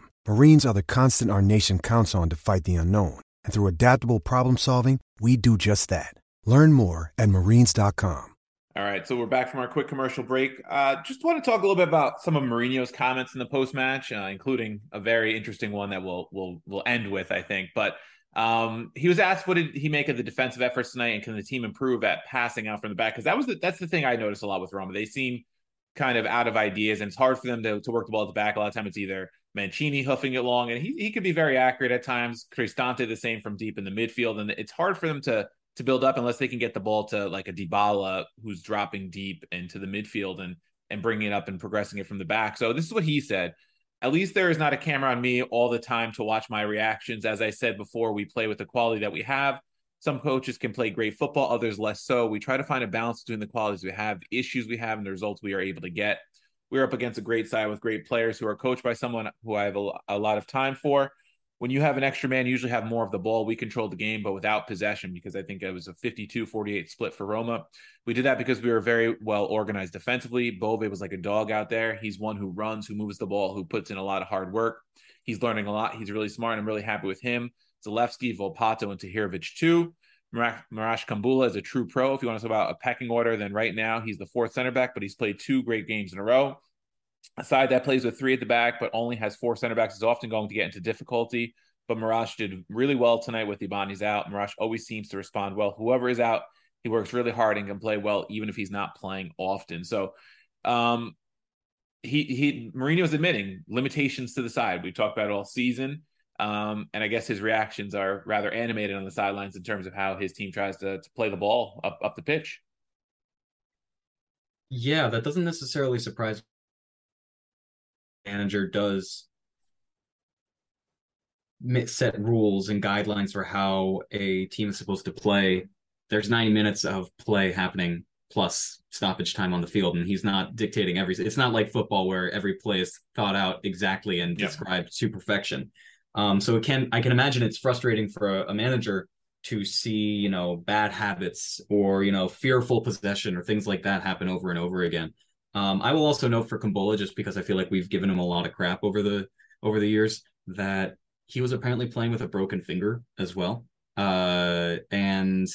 Marines are the constant our nation counts on to fight the unknown. And through adaptable problem solving, we do just that. Learn more at marines.com. All right, so we're back from our quick commercial break. Uh, just want to talk a little bit about some of Mourinho's comments in the post match, uh, including a very interesting one that we'll we'll we'll end with, I think. But um, he was asked, "What did he make of the defensive efforts tonight, and can the team improve at passing out from the back?" Because that was the, that's the thing I noticed a lot with Roma. They seem kind of out of ideas, and it's hard for them to, to work the ball at the back. A lot of time, it's either Mancini hoofing it long, and he he could be very accurate at times. Cristante the same from deep in the midfield, and it's hard for them to to build up unless they can get the ball to like a Dybala who's dropping deep into the midfield and and bringing it up and progressing it from the back. So this is what he said. At least there is not a camera on me all the time to watch my reactions. As I said before, we play with the quality that we have. Some coaches can play great football, others less so. We try to find a balance between the qualities we have, the issues we have, and the results we are able to get. We're up against a great side with great players who are coached by someone who I have a, a lot of time for when you have an extra man, you usually have more of the ball. We controlled the game, but without possession, because I think it was a 52 48 split for Roma. We did that because we were very well organized defensively. Bove was like a dog out there. He's one who runs, who moves the ball, who puts in a lot of hard work. He's learning a lot. He's really smart. I'm really happy with him. Zalewski, Volpato, and Tahirovic too. Marash Kumbulla is a true pro. If you want to talk about a pecking order, then right now he's the fourth center back, but he's played two great games in a row. A side that plays with three at the back, but only has four center backs is often going to get into difficulty. But Marash did really well tonight with Ibanez out. Marash always seems to respond well. Whoever is out, he works really hard and can play well, even if he's not playing often. So, um, he he Mourinho's admitting limitations to the side. We talked about it all season. Um, and I guess his reactions are rather animated on the sidelines in terms of how his team tries to, to play the ball up, up the pitch. Yeah, that doesn't necessarily surprise manager does set rules and guidelines for how a team is supposed to play. There's 90 minutes of play happening plus stoppage time on the field, and he's not dictating every. It's not like football where every play is thought out exactly and yep. described to perfection. Um, so it can I can imagine it's frustrating for a, a manager to see you know bad habits or you know fearful possession or things like that happen over and over again. Um, I will also note for Kumbulla, just because I feel like we've given him a lot of crap over the over the years, that he was apparently playing with a broken finger as well. Uh, and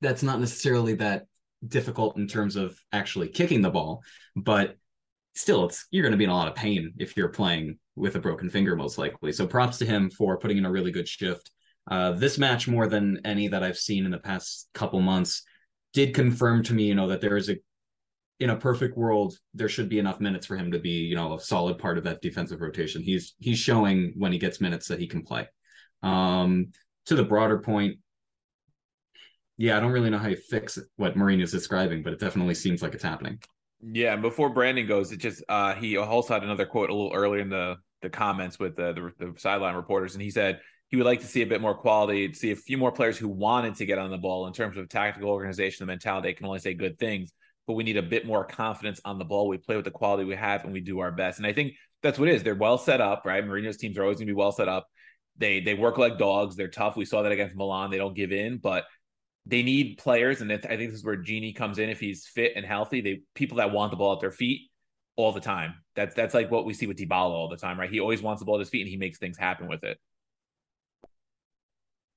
that's not necessarily that difficult in terms of actually kicking the ball, but still, it's you're going to be in a lot of pain if you're playing with a broken finger, most likely. So props to him for putting in a really good shift. Uh, this match, more than any that I've seen in the past couple months, did confirm to me, you know, that there is a in a perfect world, there should be enough minutes for him to be, you know, a solid part of that defensive rotation. He's he's showing when he gets minutes that he can play. Um, to the broader point, yeah, I don't really know how you fix what Mourinho is describing, but it definitely seems like it's happening. Yeah, and before Brandon goes, it just uh he also had another quote a little earlier in the the comments with the, the, the sideline reporters, and he said he would like to see a bit more quality, see a few more players who wanted to get on the ball in terms of tactical organization, the mentality. They can only say good things, but we need a bit more confidence on the ball. We play with the quality we have and we do our best. And I think that's what it is. They're well set up, right? Mourinho's teams are always going to be well set up. They they work like dogs. They're tough. We saw that against Milan. They don't give in, but they need players, and I think this is where Gini comes in. If he's fit and healthy, they people that want the ball at their feet all the time. That's that's like what we see with Dybala all the time, right? He always wants the ball at his feet, and he makes things happen with it.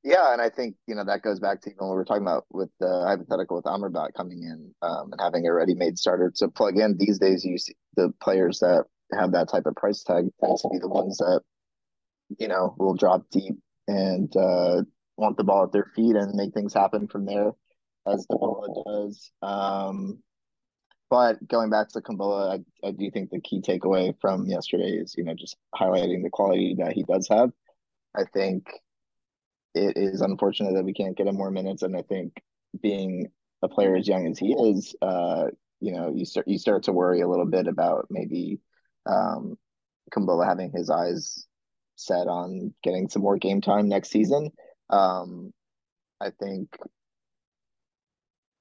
Yeah, and I think you know that goes back to even what we are talking about with the hypothetical with Amrabat coming in um, and having a ready-made starter to plug in. These days, you see the players that have that type of price tag tend to be the ones that you know will drop deep and uh, want the ball at their feet and make things happen from there, as Kumbulla does. Um, but going back to Kumbulla, I, I do think the key takeaway from yesterday is you know just highlighting the quality that he does have. I think it is unfortunate that we can't get him more minutes, and I think being a player as young as he is, uh, you know, you start you start to worry a little bit about maybe um, Kumbulla having his eyes set on getting some more game time next season. Um, I think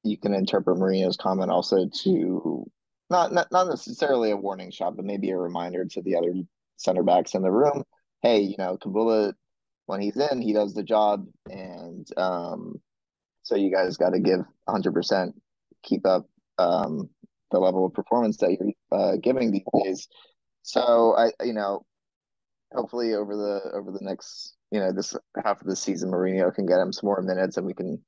you can interpret Mourinho's comment also to not, not not necessarily a warning shot, but maybe a reminder to the other center backs in the room. Hey, you know, Kumbulla, when he's in, he does the job, and um, so you guys got to give 100 percent, keep up um, the level of performance that you're uh, giving these days. So I, you know, hopefully over the over the next you know this half of the season, Mourinho can get him some more minutes, and we can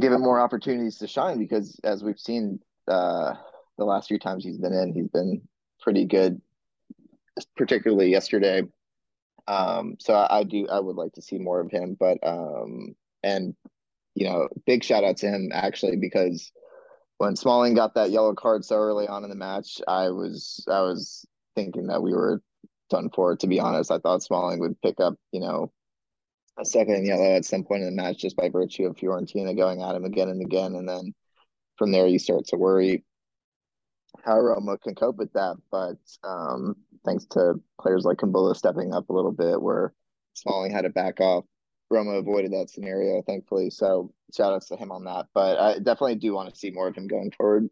give him more opportunities to shine. Because as we've seen uh, the last few times he's been in, he's been pretty good, particularly yesterday. Um, so I, I do I would like to see more of him, but um, and you know, big shout out to him actually because when Smalling got that yellow card so early on in the match, I was I was thinking that we were done for. To be honest, I thought Smalling would pick up, you know, a second yellow at some point in the match just by virtue of Fiorentina going at him again and again, and then from there you start to worry how Roma can cope with that. But um, thanks to players like Kumbulla stepping up a little bit, where Smalling had to back off, Roma avoided that scenario, thankfully. So shout outs to him on that. But I definitely do want to see more of him going forward.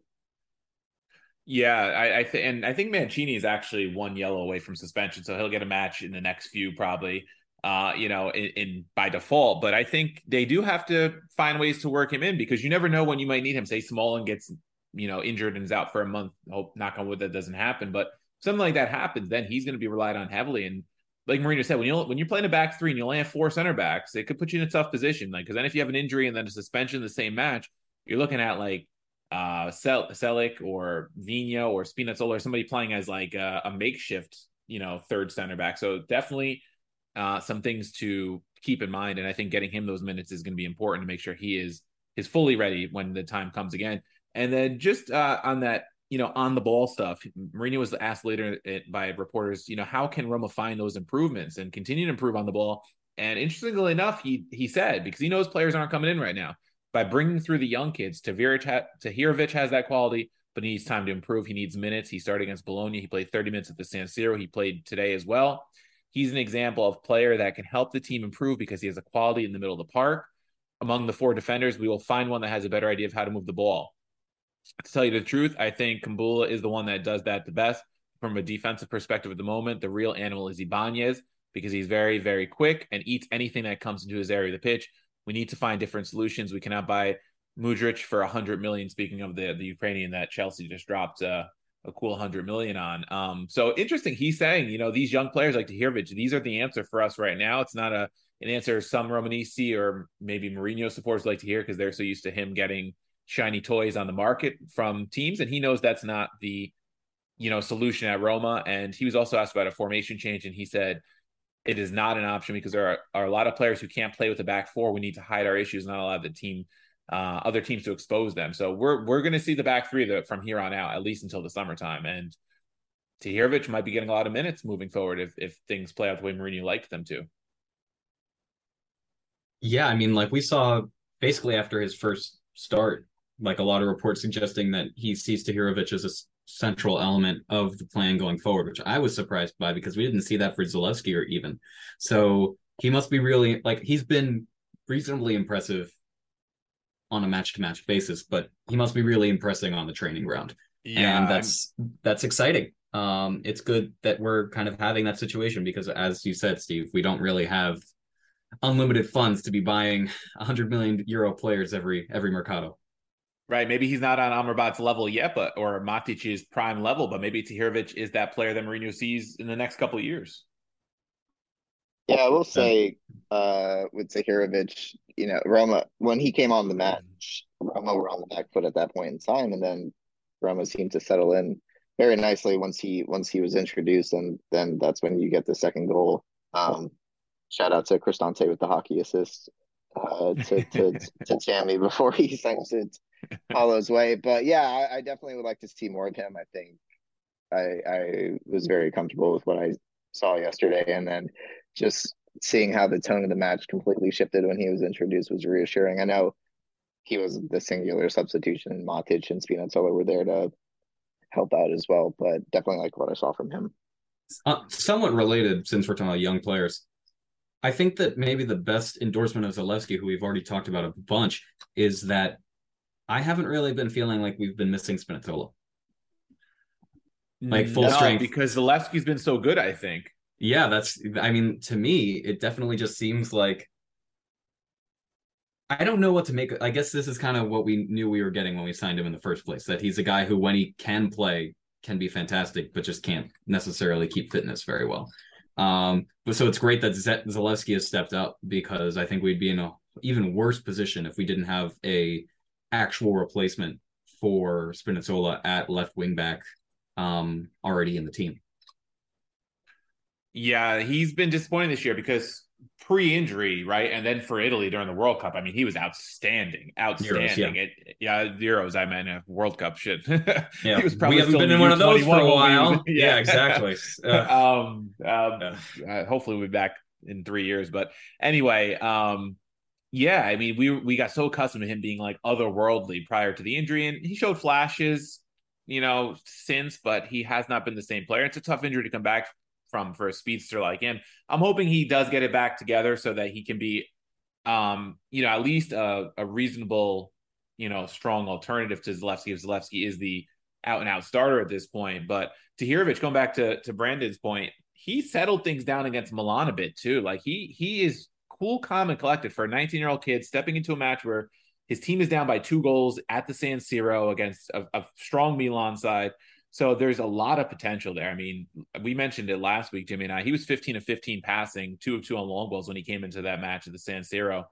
Yeah, I, I think, and I think Mancini is actually one yellow away from suspension, so he'll get a match in the next few probably. Uh, you know, in, in, by default. But I think they do have to find ways to work him in because you never know when you might need him. Say Smalling gets you know injured and is out for a month. Hope knock on wood that doesn't happen. But something like that happens, then he's going to be relied on heavily. And like Mourinho said, when you when you're playing a back three and you only have four center backs, it could put you in a tough position. Like because then if you have an injury and then a suspension in the same match, you're looking at like uh Sel- Celik or Vino or Spinazzola or somebody playing as like a, a, makeshift, you know, third center back. So definitely uh some things to keep in mind. And I think getting him those minutes is going to be important to make sure he is is fully ready when the time comes again. And then just uh on that, you know, on the ball stuff, Mourinho was asked later by reporters, you know, how can Roma find those improvements and continue to improve on the ball? And interestingly enough, he he said because he knows players aren't coming in right now by bringing through the young kids. Tahirovic, ha- Tahirovic has that quality, but he needs time to improve. He needs minutes. He started against Bologna. He played 30 minutes at the San Siro. He played today as well. He's an example of player that can help the team improve because he has a quality in the middle of the park. Among the four defenders, we will find one that has a better idea of how to move the ball. To tell you the truth, I think Kumbulla is the one that does that the best from a defensive perspective at the moment. The real animal is Ibanez because he's very, very quick and eats anything that comes into his area of the pitch. We need to find different solutions. We cannot buy Mudryk for a hundred million. Speaking of the the Ukrainian that Chelsea just dropped uh, a cool hundred million on. Um, so interesting. He's saying, you know, these young players like Tahirovic, these are the answer for us right now. It's not a an answer some Romanisti or maybe Mourinho supporters like to hear because they're so used to him getting shiny toys on the market from teams, and he knows that's not the you know solution at Roma. And he was also asked about a formation change, and he said it is not an option because there are, are a lot of players who can't play with the back four. We need to hide our issues, not allow the team, uh, other teams to expose them. So we're we're going to see the back three the, from here on out, at least until the summertime. And Tahirovic might be getting a lot of minutes moving forward if if things play out the way Mourinho liked them to. Yeah, I mean, like we saw basically after his first start, like a lot of reports suggesting that he sees Tahirovic as a central element of the plan going forward, which I was surprised by because we didn't see that for Zalewski or even. So he must be really like he's been reasonably impressive on a match to match basis, but he must be really impressing on the training ground. Yeah, and that's I'm... that's exciting. Um, it's good that we're kind of having that situation because, as you said, Steve, we don't really have unlimited funds to be buying 100 million euro players every every mercado. Right. Maybe he's not on Amrabat's level yet, but or Matic's prime level, but maybe Tahirovic is that player that Mourinho sees in the next couple of years. Yeah, I will say uh, with Tahirovic, you know, Roma when he came on the match, Roma were on the back foot at that point in time, and then Roma seemed to settle in very nicely once he once he was introduced, and then that's when you get the second goal. Um, shout out to Cristante with the hockey assist uh, to *laughs* to to Tammy before he sends it Paulo's way. But yeah, I, I, definitely would like to see more of him. I think I I was very comfortable with what I saw yesterday, and then just seeing how the tone of the match completely shifted when he was introduced was reassuring. I know he was the singular substitution, and Matic and Spinazzola were there to help out as well. But definitely like what I saw from him. Uh, somewhat related, since we're talking about young players, I think that maybe the best endorsement of Zalewski, who we've already talked about a bunch, is that I haven't really been feeling like we've been missing Spinazzola. Like full no, strength. Because Zalewski's been so good, I think. Yeah, that's I mean, to me, it definitely just seems like I don't know what to make. I guess this is kind of what we knew we were getting when we signed him in the first place. That he's a guy who, when he can play, can be fantastic, but just can't necessarily keep fitness very well. Um, but so it's great that Z- Zalewski has stepped up because I think we'd be in a even worse position if we didn't have a actual replacement for Spinazzola at left wing back um, already in the team. Yeah, he's been disappointing this year because pre-injury, right, and then for Italy during the World Cup, I mean, he was outstanding, outstanding. Euros, yeah. It, yeah, Euros. I meant uh, World Cup shit. *laughs* yeah, he was probably we haven't been in one of those for a while. yeah. *laughs* yeah. exactly. *laughs* Uh, um, um uh, hopefully we'll be back in three years. But anyway, um, yeah, I mean, we we got so accustomed to him being like otherworldly prior to the injury, and he showed flashes, you know, since, but he has not been the same player. It's a tough injury to come back from for a speedster like him. I'm hoping he does get it back together so that he can be, um, you know, at least a, a reasonable, you know, strong alternative to Zalewski. If Zalewski is the out and out starter at this point, but Tahirovic, going back to to Brandon's point, he settled things down against Milan a bit too. Like he he is cool, calm, and collected for a 19 year old kid stepping into a match where his team is down by two goals at the San Siro against a, a strong Milan side. So there's a lot of potential there. I mean, we mentioned it last week, Jimmy and I. He was 15 of 15 passing, two of two on long balls when he came into that match at the San Siro,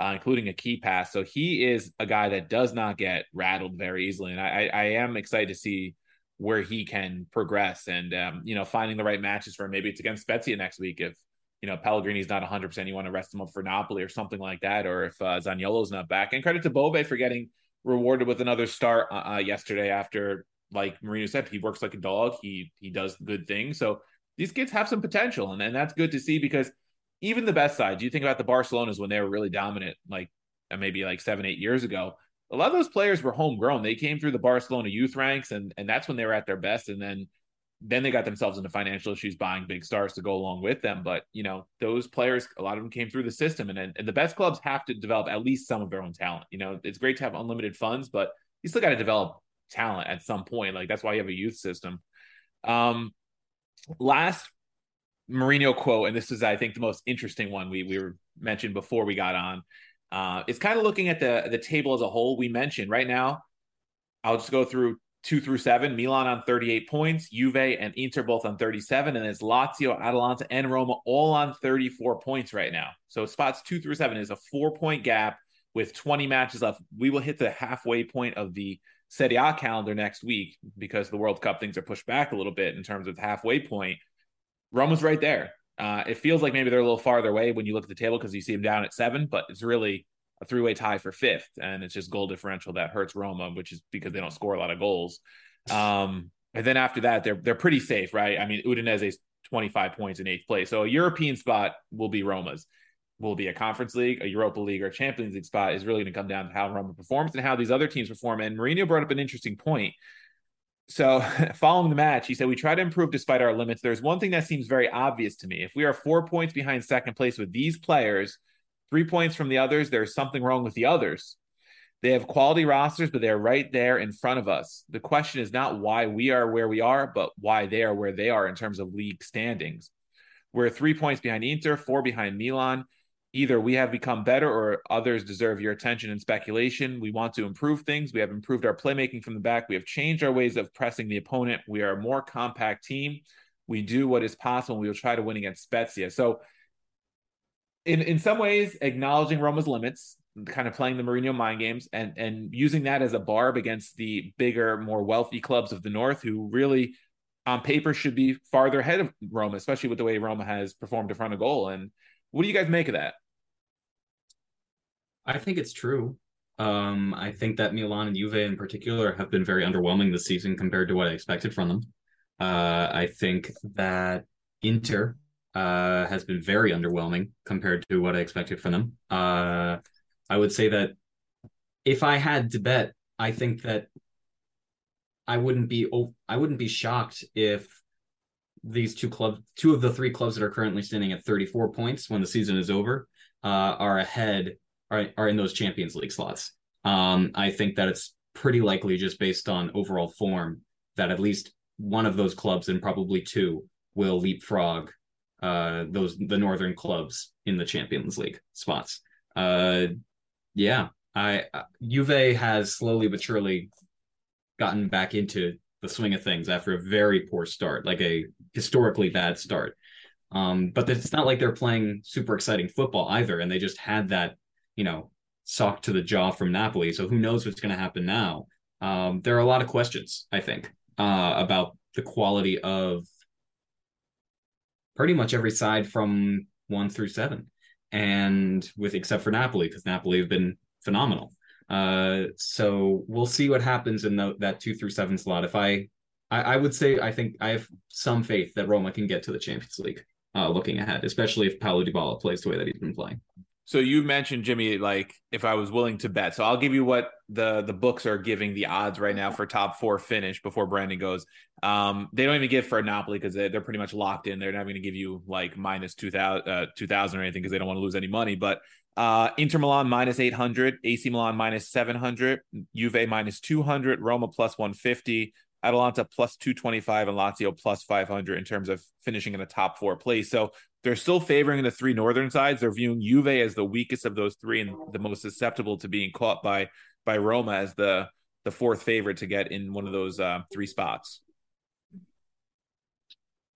uh, including a key pass. So he is a guy that does not get rattled very easily, and I, I, am excited to see where he can progress and um, you know finding the right matches for him. Maybe it's against Spezia next week if you know Pellegrini's not 100. percent You want to rest him up for Napoli or something like that, or if uh, Zaniolo's not back. And credit to Bove for getting rewarded with another start uh, uh yesterday after like Mourinho said, he works like a dog. He he does good things. So these kids have some potential, and, and that's good to see because even the best side, you think about the Barcelonas when they were really dominant, like uh, maybe like seven, eight years ago. A lot of those players were homegrown. They came through the Barcelona youth ranks, and and that's when they were at their best. And then then they got themselves into financial issues buying big stars to go along with them. But you know, those players, a lot of them came through the system, and and the best clubs have to develop at least some of their own talent. You know, it's great to have unlimited funds, but you still got to develop talent at some point. Like that's why you have a youth system. Um, last Mourinho quote, and this is I think the most interesting one we we were mentioned before we got on. Uh, it's kind of looking at the the table as a whole. We mentioned right now. I'll just go through two through seven. Milan on 38 points, Juve and Inter both on 37, and it's Lazio, Atalanta, and Roma all on 34 points right now. So spots two through seven is a four point gap with 20 matches left. We will hit the halfway point of the Serie A calendar next week because the World Cup things are pushed back a little bit in terms of halfway point. Roma's right there. Uh, it feels like maybe they're a little farther away when you look at the table because you see them down at seven, but it's really a three-way tie for fifth, and it's just goal differential that hurts Roma, which is because they don't score a lot of goals. Um, and then after that, they're they're pretty safe, right? I mean, Udinese is 25 points in eighth place, so a European spot will be Roma's will be a conference league, a Europa League, or a Champions League spot is really going to come down to how Roma performs and how these other teams perform. And Mourinho brought up an interesting point. so *laughs* following the match, he said, We try to improve despite our limits. There's one thing that seems very obvious to me. If we are four points behind second place with these players, three points from the others, there's something wrong with the others. They have quality rosters, but they're right there in front of us. The question is not why we are where we are, but why they are where they are in terms of league standings. We're three points behind Inter, four behind Milan either we have become better or others deserve your attention and speculation. We want to improve things. We have improved our playmaking from the back. We have changed our ways of pressing the opponent. We are a more compact team. We do what is possible. we will try to win against Spezia. So, in in some ways, acknowledging Roma's limits, kind of playing the Mourinho mind games, and and using that as a barb against the bigger, more wealthy clubs of the north, who really, on paper, should be farther ahead of Roma, especially with the way Roma has performed in front of goal. And what do you guys make of that? I think it's true. Um, I think that Milan and Juve in particular have been very underwhelming this season compared to what I expected from them. Uh, I think that Inter uh, has been very underwhelming compared to what I expected from them. Uh, I would say that if I had to bet, I think that I wouldn't be I wouldn't be shocked if these two clubs, two of the three clubs that are currently standing at 34 points when the season is over, uh, are ahead are, are in those Champions League slots. Um, I think that it's pretty likely just based on overall form that at least one of those clubs and probably two will leapfrog uh, those the northern clubs in the Champions League spots. Uh, yeah, I uh, Juve has slowly but surely gotten back into the swing of things after a very poor start, like a historically bad start. Um, but it's not like they're playing super exciting football either, and they just had that you know, sock to the jaw from Napoli. So who knows what's going to happen now? Um, there are a lot of questions, I think, uh, about the quality of pretty much every side from one through seven, and with except for Napoli, because Napoli have been phenomenal. Uh, so we'll see what happens in the, that two through seven slot. If I, I, I, would say I think I have some faith that Roma can get to the Champions League, uh, looking ahead, especially if Paulo Dybala plays the way that he's been playing. So you mentioned Jimmy, like if I was willing to bet. So I'll give you what the the books are giving the odds right now for top four finish before Brandon goes. Um, they don't even give for Napoli because they, they're pretty much locked in. They're not going to give you like minus 2000, uh, 2000 or anything because they don't want to lose any money. But uh, Inter Milan minus 800, AC Milan minus 700, Juve minus 200, Roma plus 150, Atalanta plus 225 and Lazio plus 500 in terms of finishing in a top four place. So they're still favoring the three northern sides. They're viewing Juve as the weakest of those three and the most susceptible to being caught by by Roma as the the fourth favorite to get in one of those uh, three spots.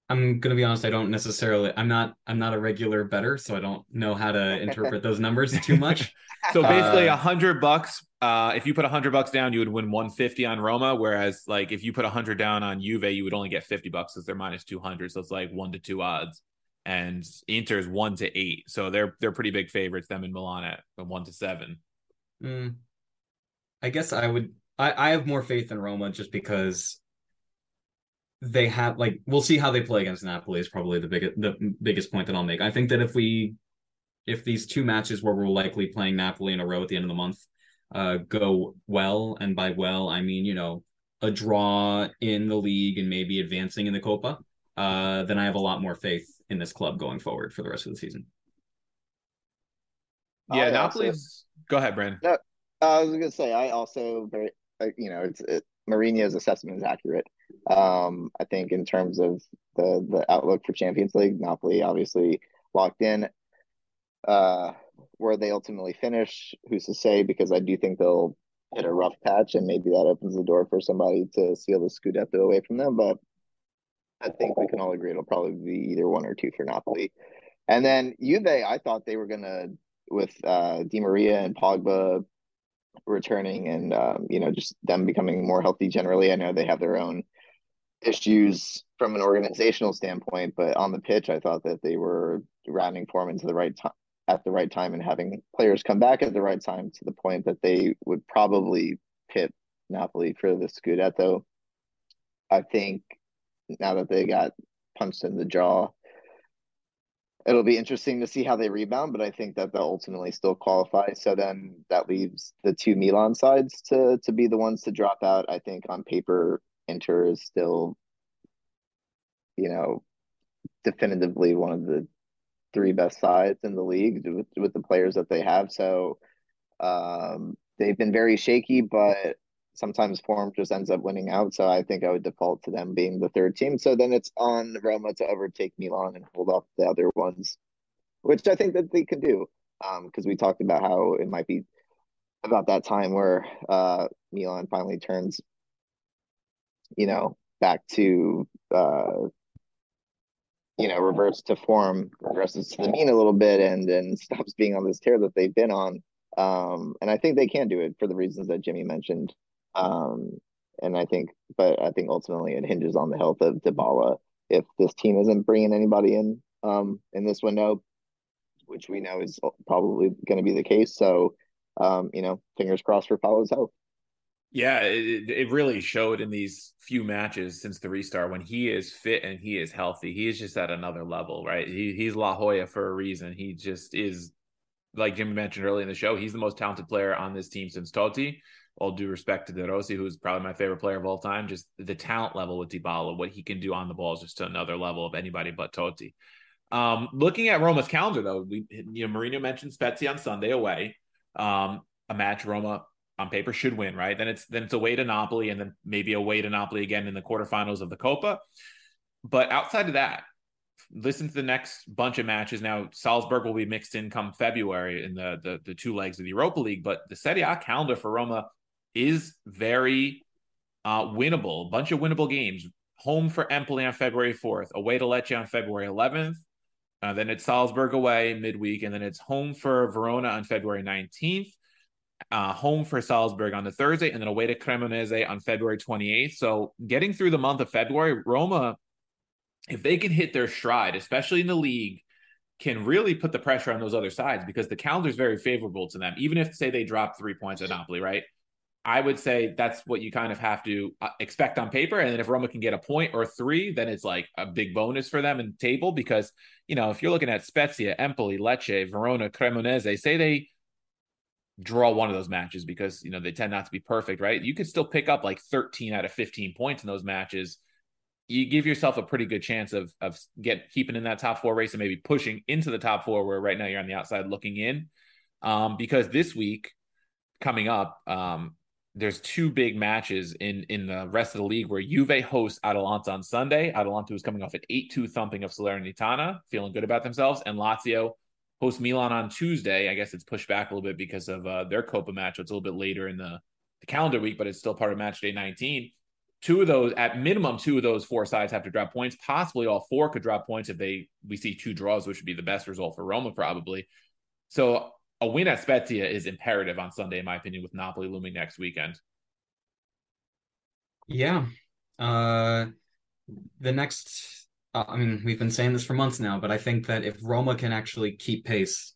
I'm gonna be honest. I don't necessarily. I'm not. I'm not a regular bettor, so I don't know how to *laughs* interpret those numbers too much. *laughs* so basically, a uh, hundred bucks. Uh, if you put a hundred bucks down, you would win 150 on Roma. Whereas, like if you put a hundred down on Juve, you would only get 50 bucks because they're minus 200. So it's like one to two odds and Inter's one to eight, so they're they're pretty big favorites. Them in Milan at one to seven. Mm. I guess I would. I I have more faith in Roma just because they have like we'll see how they play against Napoli is probably the biggest the biggest point that I'll make. I think that if we if these two matches where we're likely playing Napoli in a row at the end of the month uh go well, and by well I mean you know a draw in the league and maybe advancing in the Copa, uh, then I have a lot more faith in this club going forward for the rest of the season. Yeah, I Napoli's. Also, go ahead, Brandon. No, I was gonna say I also very you know it's it, Mourinho's assessment is accurate. Um, I think in terms of the the outlook for Champions League, Napoli obviously locked in. Uh, where they ultimately finish, who's to say? Because I do think they'll hit a rough patch, and maybe that opens the door for somebody to seal the Scudetto away from them. But I think we can all agree it'll probably be either one or two for Napoli. And then Juve, I thought they were gonna with uh, Di Maria and Pogba returning, and um, you know just them becoming more healthy generally. I know they have their own issues from an organizational standpoint, but on the pitch, I thought that they were rounding form into the right time at the right time and having players come back at the right time to the point that they would probably pit Napoli for the Scudetto. I think now that they got punched in the jaw. It'll be interesting to see how they rebound, but I think that they'll ultimately still qualify. So then that leaves the two Milan sides to to be the ones to drop out. I think on paper, Inter is still, you know, definitively one of the three best sides in the league with, with the players that they have. So um, they've been very shaky, but sometimes form just ends up winning out. So I think I would default to them being the third team. So then it's on Roma to overtake Milan and hold off the other ones, which I think that they could do. Because um, we talked about how it might be about that time where uh, Milan finally turns, you know, back to, uh, you know, reverts to form, regresses to the mean a little bit, and and *laughs* stops being on this tear that they've been on. Um, and I think they can do it for the reasons that Jimmy mentioned. Um, and I think, but I think ultimately it hinges on the health of Dybala. If this team isn't bringing anybody in um, in this window, which we know is probably going to be the case, so um, you know, fingers crossed for Paulo's health. Yeah, it, it really showed in these few matches since the restart when he is fit and he is healthy. He is just at another level, right? He, he's La Joya for a reason. He just is, like Jimmy mentioned earlier in the show, he's the most talented player on this team since Totti all due respect to De Rossi, who's probably my favorite player of all time, just the talent level with Dybala, what he can do on the ball is just to another level of anybody but Totti. Um, looking at Roma's calendar, though, we you know Mourinho mentioned Spezia on Sunday away, um, a match Roma on paper should win, right? Then it's then it's away to Napoli, and then maybe away to Napoli again in the quarterfinals of the Copa. But outside of that, listen to the next bunch of matches. Now Salzburg will be mixed in come February in the the, the two legs of the Europa League, but the Serie A calendar for Roma is very uh, winnable. A bunch of winnable games. Home for Empoli on February 4th, away to Lecce on February 11th. Uh, then it's Salzburg away midweek, and then it's home for Verona on February 19th. Uh, home for Salzburg on the Thursday, and then away to Cremonese on February 28th. So getting through the month of February, Roma, if they can hit their stride, especially in the league, can really put the pressure on those other sides because the calendar is very favorable to them. Even if, say, they drop three points at Napoli, right? I would say that's what you kind of have to uh, expect on paper. And then if Roma can get a point or three, then it's like a big bonus for them in table because, you know, if you're looking at Spezia, Empoli, Lecce, Verona, Cremonese, say they draw one of those matches because, you know, they tend not to be perfect, right? You could still pick up like 13 out of 15 points in those matches. You give yourself a pretty good chance of of get keeping in that top four race and maybe pushing into the top four where right now you're on the outside looking in. Um, because this week coming up, um, there's two big matches in in the rest of the league where Juve hosts Atalanta on Sunday. Atalanta is coming off an 8-2 thumping of Salernitana, feeling good about themselves, and Lazio hosts Milan on Tuesday. I guess it's pushed back a little bit because of uh, their Copa match. It's a little bit later in the, the calendar week, but it's still part of match day 19. Two of those, at minimum, two of those four sides have to drop points. Possibly all four could drop points if they we see two draws, which would be the best result for Roma, probably. So a win at Spezia is imperative on Sunday, in my opinion, with Napoli looming next weekend. Yeah. Uh, the next, uh, I mean, we've been saying this for months now, but I think that if Roma can actually keep pace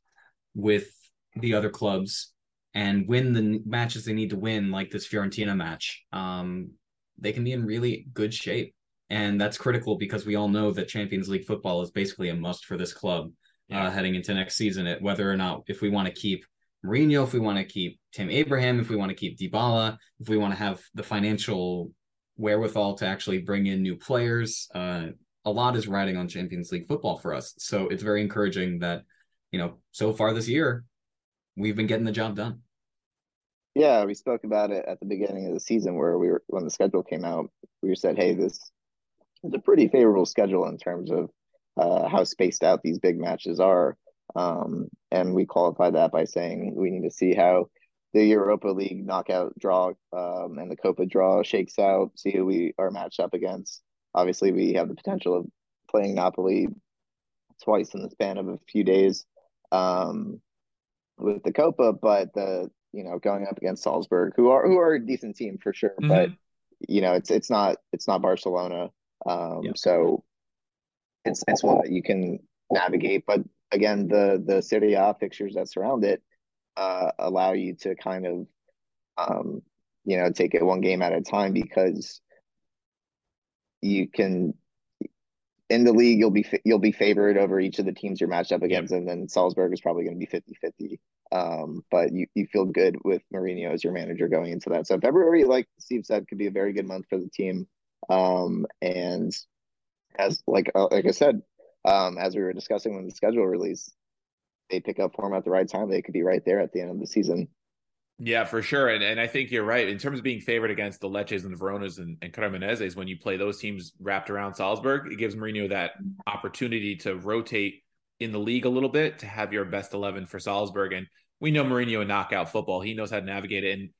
with the other clubs and win the matches they need to win, like this Fiorentina match, um, they can be in really good shape. And that's critical because we all know that Champions League football is basically a must for this club yeah. uh, heading into next season. At whether or not if we want to keep Mourinho, if we want to keep Tim Abraham, if we want to keep Dybala, if we want to have the financial wherewithal to actually bring in new players, uh, a lot is riding on Champions League football for us. So it's very encouraging that you know so far this year we've been getting the job done. Yeah, we spoke about it at the beginning of the season where we were when the schedule came out. We said, "Hey, this is a pretty favorable schedule in terms of uh, how spaced out these big matches are. Um, and we qualify that by saying we need to see how the Europa League knockout draw um, and the Copa draw shakes out, see who we are matched up against. Obviously, we have the potential of playing Napoli twice in the span of a few days um, with the Copa, but the you know going up against Salzburg, who are who are a decent team for sure, mm-hmm. but you know it's it's not it's not Barcelona. Um, yep. So it's it's one that you can navigate. But again, the the Serie A fixtures that surround it uh, allow you to kind of um, you know take it one game at a time because you can in the league you'll be you'll be favored over each of the teams you're matched up against, and then Salzburg is probably going to be 50-50. Um, but you, you feel good with Mourinho as your manager going into that. So February, like Steve said, could be a very good month for the team. Um, and as like uh, like I said, um, as we were discussing when the schedule release, they pick up form at the right time, they could be right there at the end of the season. Yeah, for sure. And and I think you're right. In terms of being favored against the Lecces and the Veronas and, and Cremoneses, when you play those teams wrapped around Salzburg, it gives Mourinho that opportunity to rotate in the league a little bit to have your best 11 for Salzburg. And we know Mourinho in knockout football. He knows how to navigate it. And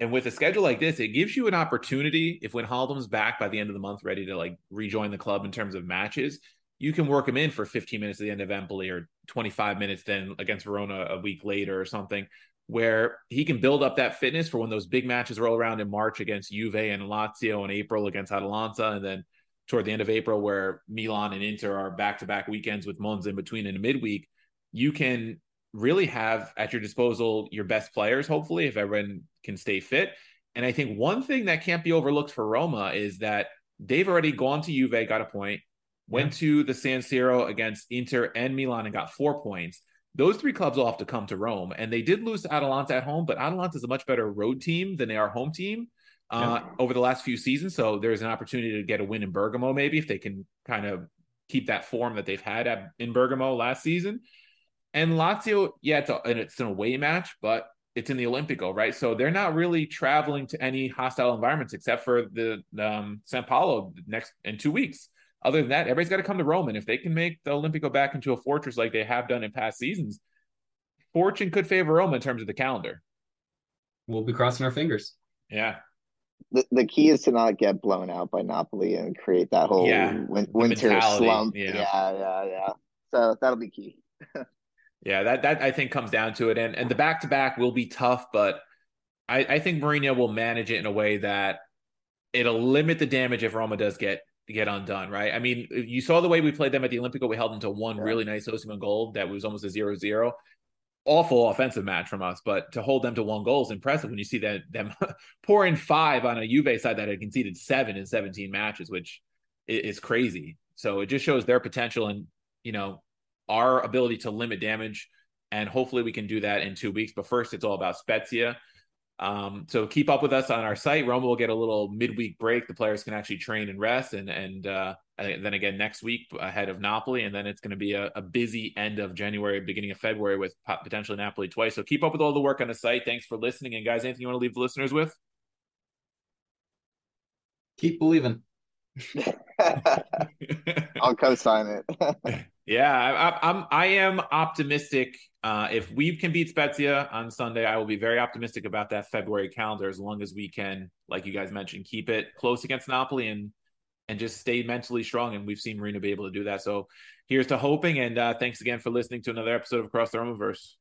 and with a schedule like this, it gives you an opportunity if when Wijnaldum's back by the end of the month, ready to like rejoin the club in terms of matches, you can work him in for 15 minutes at the end of Empoli or 25 minutes then against Verona a week later or something where he can build up that fitness for when those big matches roll around in March against Juve and Lazio, in April against Atalanta, and then toward the end of April, where Milan and Inter are back to back weekends with Monza in between in a midweek, you can really have at your disposal your best players, hopefully, if everyone can stay fit. And I think one thing that can't be overlooked for Roma is that they've already gone to Juve, got a point, went yeah. to the San Siro against Inter and Milan and got four points those three clubs will have to come to Rome. And they did lose to Atalanta at home, but Atalanta is a much better road team than they are home team uh, yeah. over the last few seasons. So there's an opportunity to get a win in Bergamo, maybe if they can kind of keep that form that they've had at, in Bergamo last season. And Lazio, yeah, it's, a, and it's an away match, but it's in the Olimpico, right? So they're not really traveling to any hostile environments except for the um, San Paolo next in two weeks other than that, everybody's got to come to Rome. And if they can make the Olimpico back into a fortress like they have done in past seasons, fortune could favor Rome in terms of the calendar. We'll be crossing our fingers. Yeah. The, the key is to not get blown out by Napoli and create that whole yeah, win- winter mentality. slump. Yeah. yeah, yeah, yeah. So that'll be key. *laughs* yeah, that that I think comes down to it. And and the back to back will be tough, but I, I think Mourinho will manage it in a way that it'll limit the damage if Roma does get get undone, right? I mean, you saw the way we played them at the Olimpico. We held them to one yeah. really nice Osimhen goal that was almost a zero zero. Awful offensive match from us, but to hold them to one goal is impressive when you see that them *laughs* pour in five on a Juve side that had conceded seven in 17 matches, which is crazy. So it just shows their potential and, you know, our ability to limit damage. And hopefully we can do that in two weeks. But first, it's all about Spezia. Um, so keep up with us on our site. Roma will get a little midweek break. The players can actually train and rest, and and uh, then again next week ahead of Napoli, and then it's going to be a, a, busy end of January, beginning of February with potentially Napoli twice. So keep up with all the work on the site. Thanks for listening, and guys, anything you want to leave the listeners with? Keep believing. *laughs* *laughs* I'll co-sign it. *laughs* yeah, I, I'm. I am optimistic uh, if we can beat Spezia on Sunday, I will be very optimistic about that February calendar as long as we can, like you guys mentioned, keep it close against Napoli and and just stay mentally strong. And we've seen Mourinho be able to do that. So here's to hoping. And uh, thanks again for listening to another episode of Across the Romaverse.